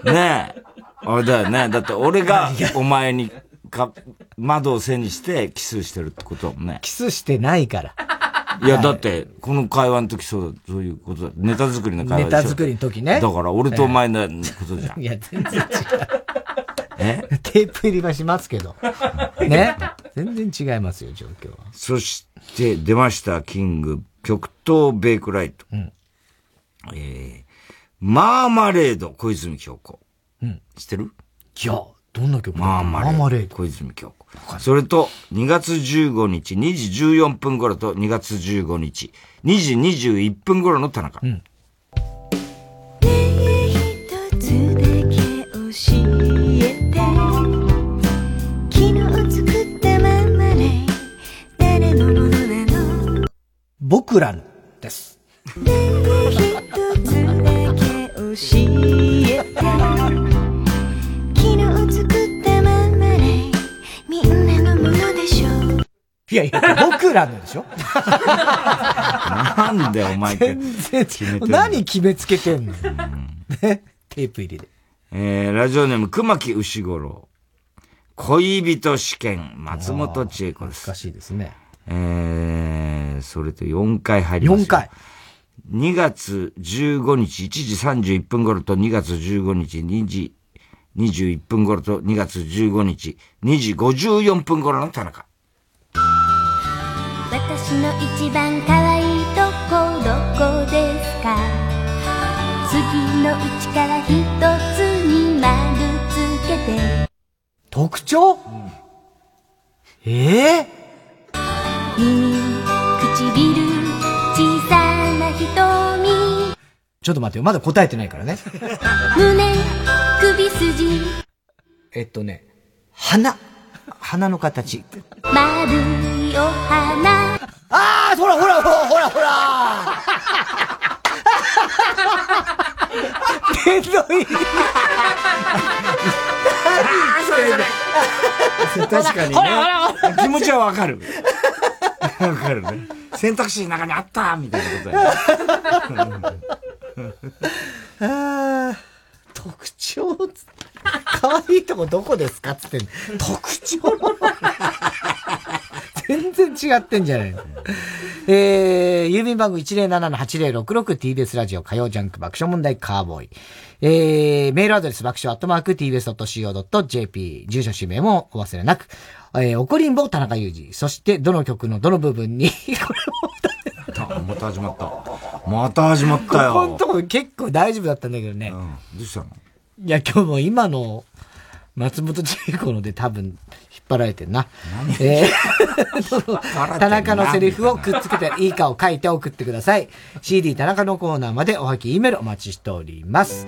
ねえ。あれだよね。だって俺がお前にか、窓を背にしてキスしてるってことだもんね。キスしてないから。いや、だって、この会話の時そうだ、そういうことだ。ネタ作りの会話でしょネタ作りの時ね。だから、俺とお前のことじゃん。いや、全然違う。え？テープ入りはしますけど。ね？全然違いますよ、状況は。そして、出ました、キング、極東ベイクライト。えー、マーマレード、小泉京子。うん。知ってる？いや、どんな曲マーマレード。マーマレード。小泉京子。それと、2月15日2時14分頃と2月15日2時21分頃の田中。うん。僕らのです。いやいや、僕らのでしょ？なんでお前って決めて何決めつけてんの、ね、テープ入りで。えー、ラジオネーム、熊木牛五郎。恋人試験、松本千恵子です。難しいですね。えー、それと4回入ります。4回。2月15日1時31分頃と2月15日2時21分頃と2月15日2時54分頃の田中。私の一番可愛いとこどこですか？次のうちから一つに丸つけて。特徴、うん、ええー、耳唇小さな瞳。ちょっと待ってよ。まだ答えてないからね。胸首筋。えっとね鼻。鼻の形。丸いお花ああほらほらほらほらほらけどい確かにね。気持ちはわかる。わかるね。選択肢の中にあったみたいなことだよ。特徴可愛いとこどこですか？つって特徴？全然違ってんじゃないの。えー、郵便番号 107-8066TBS ラジオ火曜ジャンク爆笑問題カーボーイ。えー、メールアドレス爆笑アットマーク tbs.co.jp 住所氏名もお忘れなく。えー、怒りんぼ田中裕二。そして、どの曲のどの部分に これもまた始まった。また始まったよ。ここのとこ結構大丈夫だったんだけどね。うん。どうしたの？いや、今日も今の松本千恵子ので多分張られてんな。えー、田中のセリフをくっつけていいかを書いて送ってください。CD 田中のコーナーまでおはき E メールお待ちしております。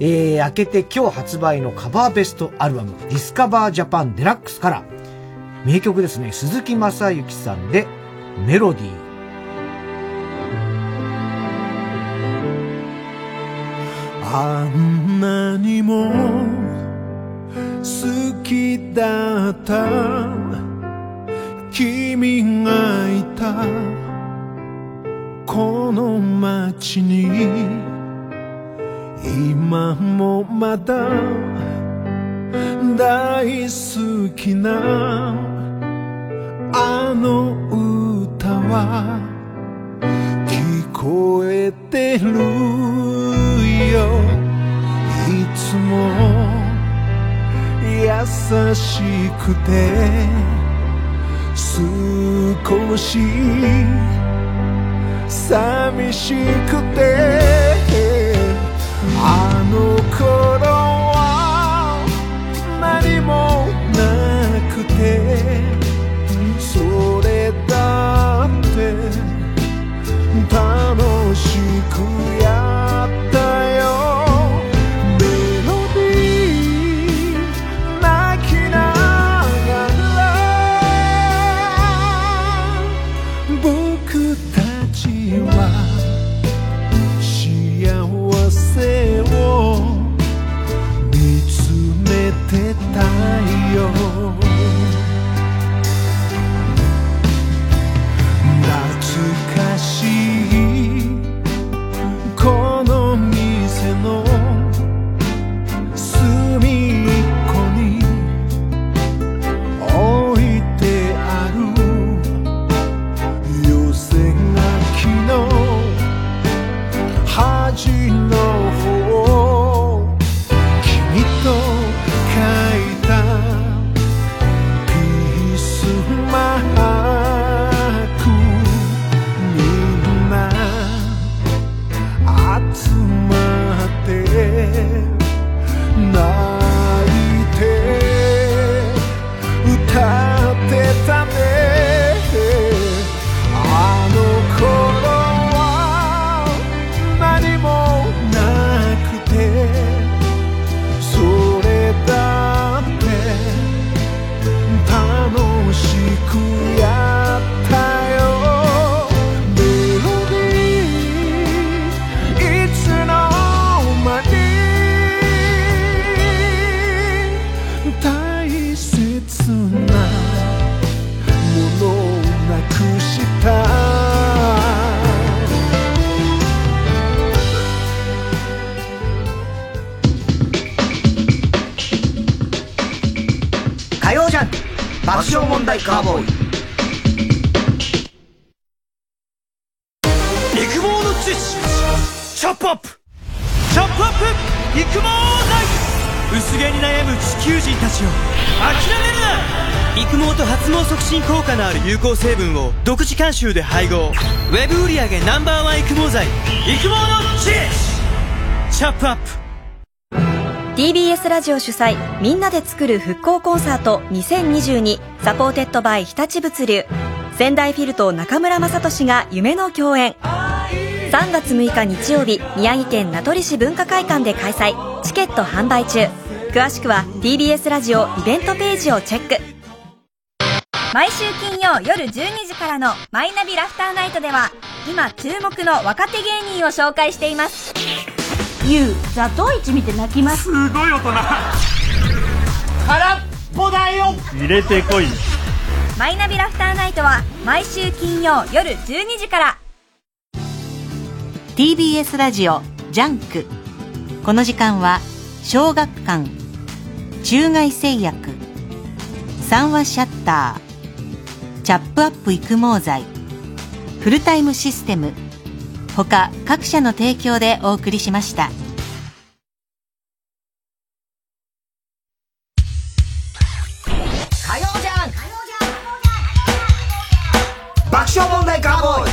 えー、明けて今日発売のカバーベストアルバム、ディスカバージャパンデラックスから、名曲ですね、鈴木正幸さんで、メロディー。あんなにも好きだった君がいたこの街に今もまだ大好きなあの歌は聞こえてるよ。いつも優しくて少し寂しくてあの頃独自監修で配合。ウェブ売上 Ｎｏ.1 育毛剤。育毛の知識チャップアップ。TBS ラジオ主催みんなで作る復興コンサート2022 supported by 日立物流。仙台フィルと中村雅俊が夢の共演。3月6日日曜日宮城県名取市文化会館で開催。チケット販売中。詳しくは TBS ラジオイベントページをチェック。毎週金曜夜12時からの「マイナビラフターナイト」では今注目の若手芸人を紹介しています。ゆうザトウイチ見て泣きます。すごい大人。空っぽだよ。入れてこい。マイナビラフターナイトは毎週金曜夜12時から。TBS ラジオジャンク。この時間は小学館中外製薬三話シャッターチャップアップ育毛剤。フルタイムシステム。他各社の提供でお送りしました。火曜じゃん。爆笑問題カーボーイ。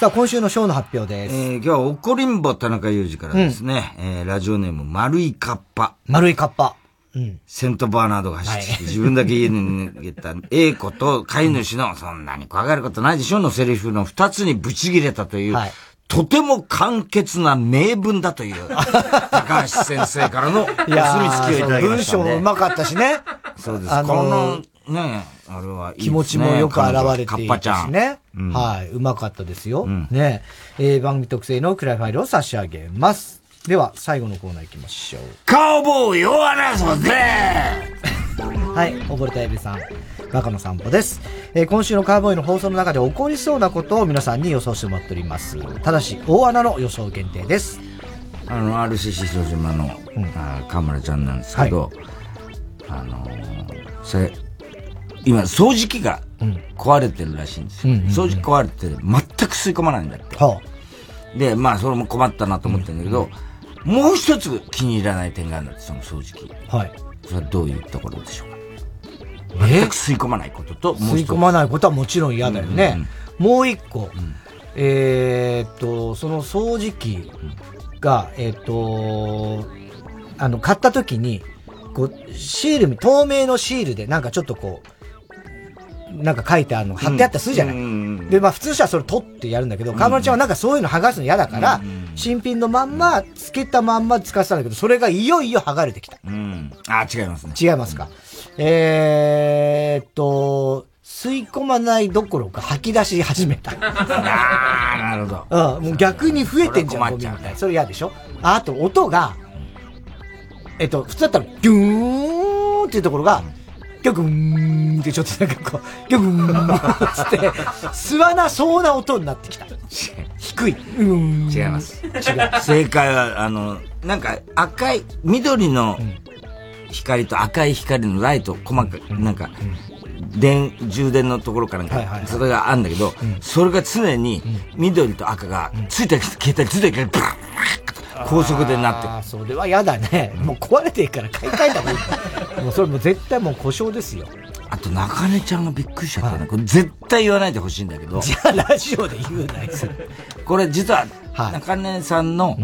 さあ、今週のショーの発表です。えー、今日は怒りんぼ田中裕二からですね、うん、えー、ラジオネーム丸いカッパ。丸いカッパ。うん。セントバーナードが走ってきて、はい、自分だけ家に逃げた A 子と飼い主の、そんなに怖がることないでしょのセリフの二つにブチ切れたという、はい、とても簡潔な名文だという、高橋先生からのお墨付きをいただきました、ね。文章もうまかったしね。そうです。あのー、この、ね、あれはいい、ね、気持ちもよく現れているしね。うん、はい、うまかったですよ。うん、ね、えー、番組特製のクライファイルを差し上げます。では、最後のコーナー行きましょう。カウボーイを争ぜ。はい、溺れたエビさん。中野散歩です、えー、今週のカーボーイの放送の中で起こりそうなことを皆さんに予想してもらっております。ただし大穴の予想限定です。あの RCC 広島の、うん、あ河村ちゃんなんですけど、はい、あのー、それ今掃除機が壊れてるらしいんですよ、うん掃除機壊れて全く吸い込まないんだって、はあ、でまあそれも困ったなと思ってるんだけど、うん、もう一つ気に入らない点があるんだってその掃除機。はい。それはどういうところでしょうか？全く吸い込まないことと、吸い込まないことはもちろん嫌だよね。うん。うん、もう一個、うん、えー、っと、その掃除機が、えー、っと、あの、買った時に、こう、シール、透明のシールで、なんかちょっとこう、なんか書いてあるの貼ってあったりするじゃない。で、まあ普通したらそれ取ってやるんだけど、河村ちゃんはなんかそういうの剥がすの嫌だから、新品のまんま、つけたまんま使ってたんだけど、それがいよいよ剥がれてきた。うん。あ、違いますね。違いますか。えーっと、吸い込まないどころか吐き出し始めた。ああ、なるほど。うん、もう逆に増えてんじゃん、ゴミみたいな。それ嫌でしょあと、音が、えっと、普通だったら、ギューンっていうところが、ギョグーンってちょっとなんかこう、ギョグーンつって、吸わなそうな音になってきた。低い。違います。違う。正解は、あの、なんか赤い、緑の光と赤い光のライト、細かく、なんか、電、充電のところからなんか、それがあるんだけど、それが常に緑と赤がついてる、消えたりついてるから、高速でなってそれは嫌だね。もう壊れていから買い替えた方がいい。もうそれも絶対もう故障ですよ。あと、中根ちゃんがびっくりしちゃったね。これ絶対言わないでほしいんだけど。じゃあ、ラジオで言うなよ。これ実は、中根さんの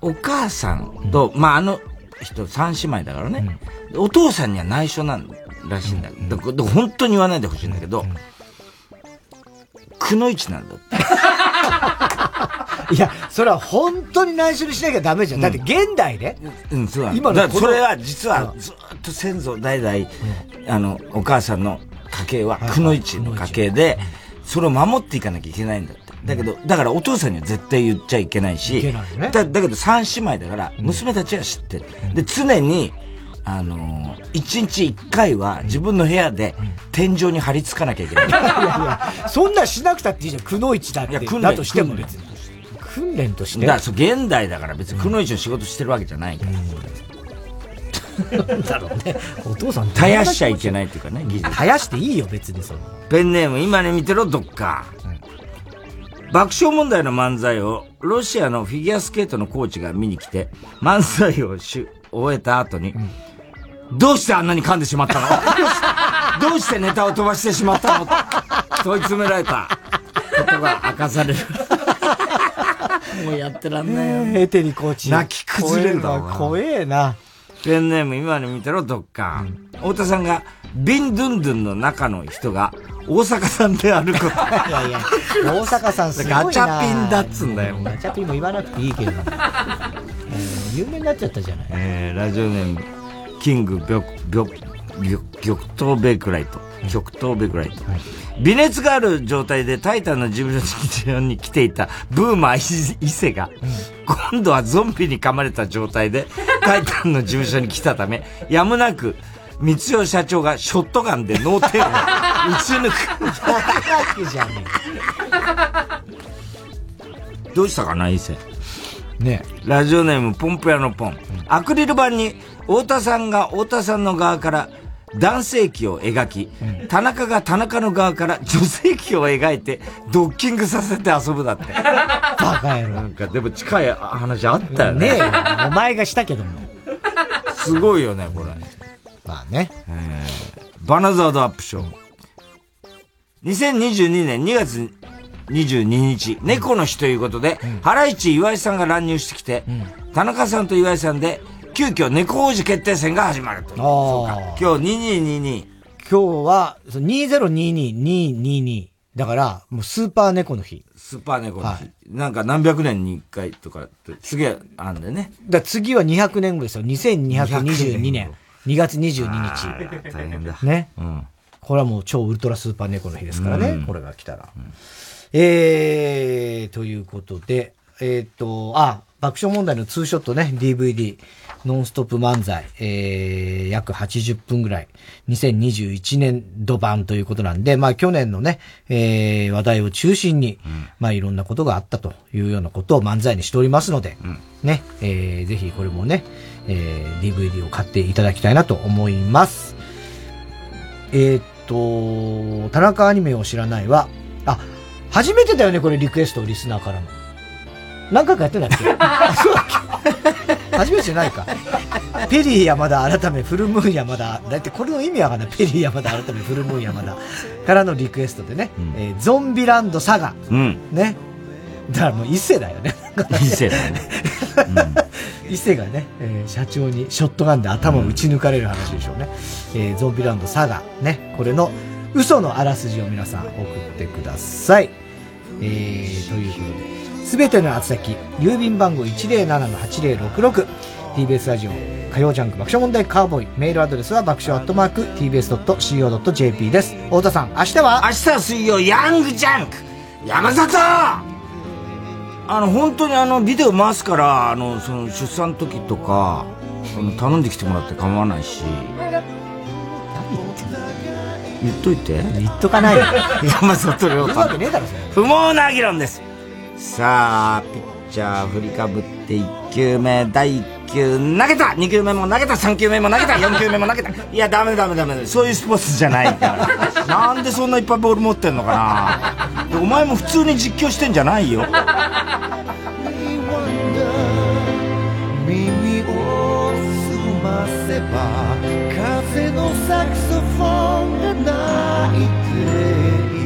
お母さんと、まあ、あの人三姉妹だからね。お父さんには内緒なんらしいんだ。けど、本当に言わないでほしいんだけど、くのいちなんだって。いや、それは本当に内緒にしなきゃダメじゃん。だって現代で、うん、そう今のそれは実はずっと先祖代々、あの、お母さんの家系はくのいちの家系で、それを守っていかなきゃいけないんだって。だけど、だからお父さんには絶対言っちゃいけないし、だだけど三姉妹だから、娘たちは知ってる。で、常に、あのー、一日一回は自分の部屋で天井に張り付かなきゃいけない。いやいや、そんなしなくたっていいじゃん。くのいちだって。いや、だとしても別に。訓練として？だから、現代だから別にくのいちの仕事してるわけじゃないから。だろうね。お父さん絶やしちゃいけないっていうかね、技術。絶やしていいよ、別にその。ペンネーム、今ね見てろ、どっか。爆笑問題の漫才を、ロシアのフィギュアスケートのコーチが見に来て、漫才をし終えた後に、どうしてあんなに噛んでしまったの？どうしてネタを飛ばしてしまったの？問い詰められたことが明かされる。もうやってらんないよ。エテリコーチ。泣き崩れるだろうな怖えな。ペンネーム今ね見てろ、どっか。太田さんが、ビンドゥンドゥンの中の人が、大阪さんであること。いやいや、大阪さんすごいな。ガチャピンだっつんだよ。ガチャピンも言わなくていいけれども。有名になっちゃったじゃない。えー、ラジオネーム、キング、玉、玉、玉頭ベイクライト。極東ベイクライト。微熱がある状態でタイタンの事務所に来ていたブーマー伊勢が、今度はゾンビに噛まれた状態でタイタンの事務所に来たため、やむなく、三代社長がショットガンで脳天を撃ち抜く。じゃねどうしたかな、伊勢。ねラジオネーム、ポンプ屋のポン。アクリル板に、太田さんが太田さんの側から、男性器を描き、田中が田中の側から女性器を描いて、ドッキングさせて遊ぶだって。バカ野郎。なんか、でも近い話あったよね。ねえ、お前がしたけども。すごいよね、これ。まあね。えー、バナザードアップショー。2022年2月22日、猫の日ということで、ハライチ岩井さんが乱入してきて、田中さんと岩井さんで、急遽猫王子決定戦が始まると。そうか。今日2222。今日は、2022-222。だから、もうスーパー猫の日。スーパー猫の日。なんか何百年に一回とかって、次はあんでね。だ次は200年後ですよ。2222年。2月22日。大変だ。ね。うん。これはもう超ウルトラスーパー猫の日ですからね。これが来たら。えー、ということで、えっ、と、あ、爆笑問題のツーショットね、DVD、ノンストップ漫才、えー、約80分ぐらい、2021年度版ということなんで、まあ去年のね、えー、話題を中心に、まあいろんなことがあったというようなことを漫才にしておりますので、ね、えー、ぜひこれもね、えー、DVD を買っていただきたいなと思います。えーっと、田中アニメを知らないは、あ、初めてだよね、これリクエスト、リスナーからの。何回かやってんだっけ 初めてじゃないか。ペリー山田改めフルムーン山田。だってこれの意味わかんない。ペリー山田改めフルムーン山田。からのリクエストでね、えーゾンビランドサガ。うん。ね。だからもう伊勢だよね。伊勢だよね。伊勢がね、えー社長にショットガンで頭を撃ち抜かれる話でしょうね。えーゾンビランドサガ。ね。これの嘘のあらすじを皆さん送ってください。えー、ということで。すべての宛先、郵便番号107-8066、TBS ラジオ、火曜ジャンク爆笑問題カーボーイ、メールアドレスは爆笑アットマーク、tbs.co.jp です。太田さん、明日は？明日は水曜、ヤングジャンク山里あの、本当にあの、ビデオ回すから、あの、その、出産の時とか、あの頼んできてもらって構わないし。言っといて。言っとかないよ。山里亮言うわけねえだろ、それ。不毛な議論です。さあ、ピッチャー振りかぶって1球目、第1球投げた !2 球目も投げた !3 球目も投げた !4 球目も投げたいや、ダメダメダメ。そういうスポーツじゃないから。なんでそんないっぱいボール持ってんのかなお前も普通に実況してんじゃないよ。せば風のサクソフォンが鳴いて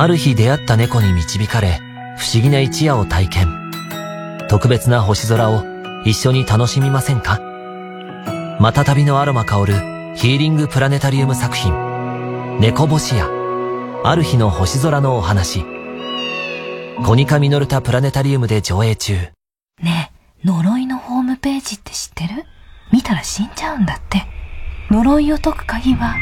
ある日出会った猫に導かれ、不思議な一夜を体験。特別な星空を一緒に楽しみませんか？また旅のアロマ香るヒーリングプラネタリウム作品。猫星屋。ある日の星空のお話。コニカミノルタプラネタリウムで上映中。ねえ、呪いのホームページって知ってる？見たら死んじゃうんだって。呪いを解く鍵は、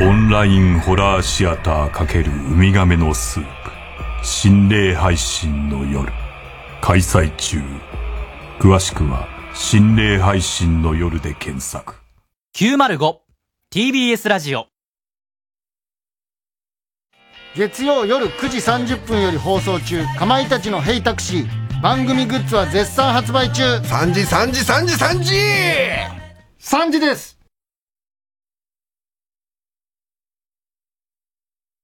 オンラインホラーシアター×ウミガメのスープ心霊配信の夜。開催中。詳しくは心霊配信の夜で検索。905TBS ラジオ。月曜夜9時30分より放送中かまいたちのヘイタクシー。番組グッズは絶賛発売中。3時3時3時3時 !3 時です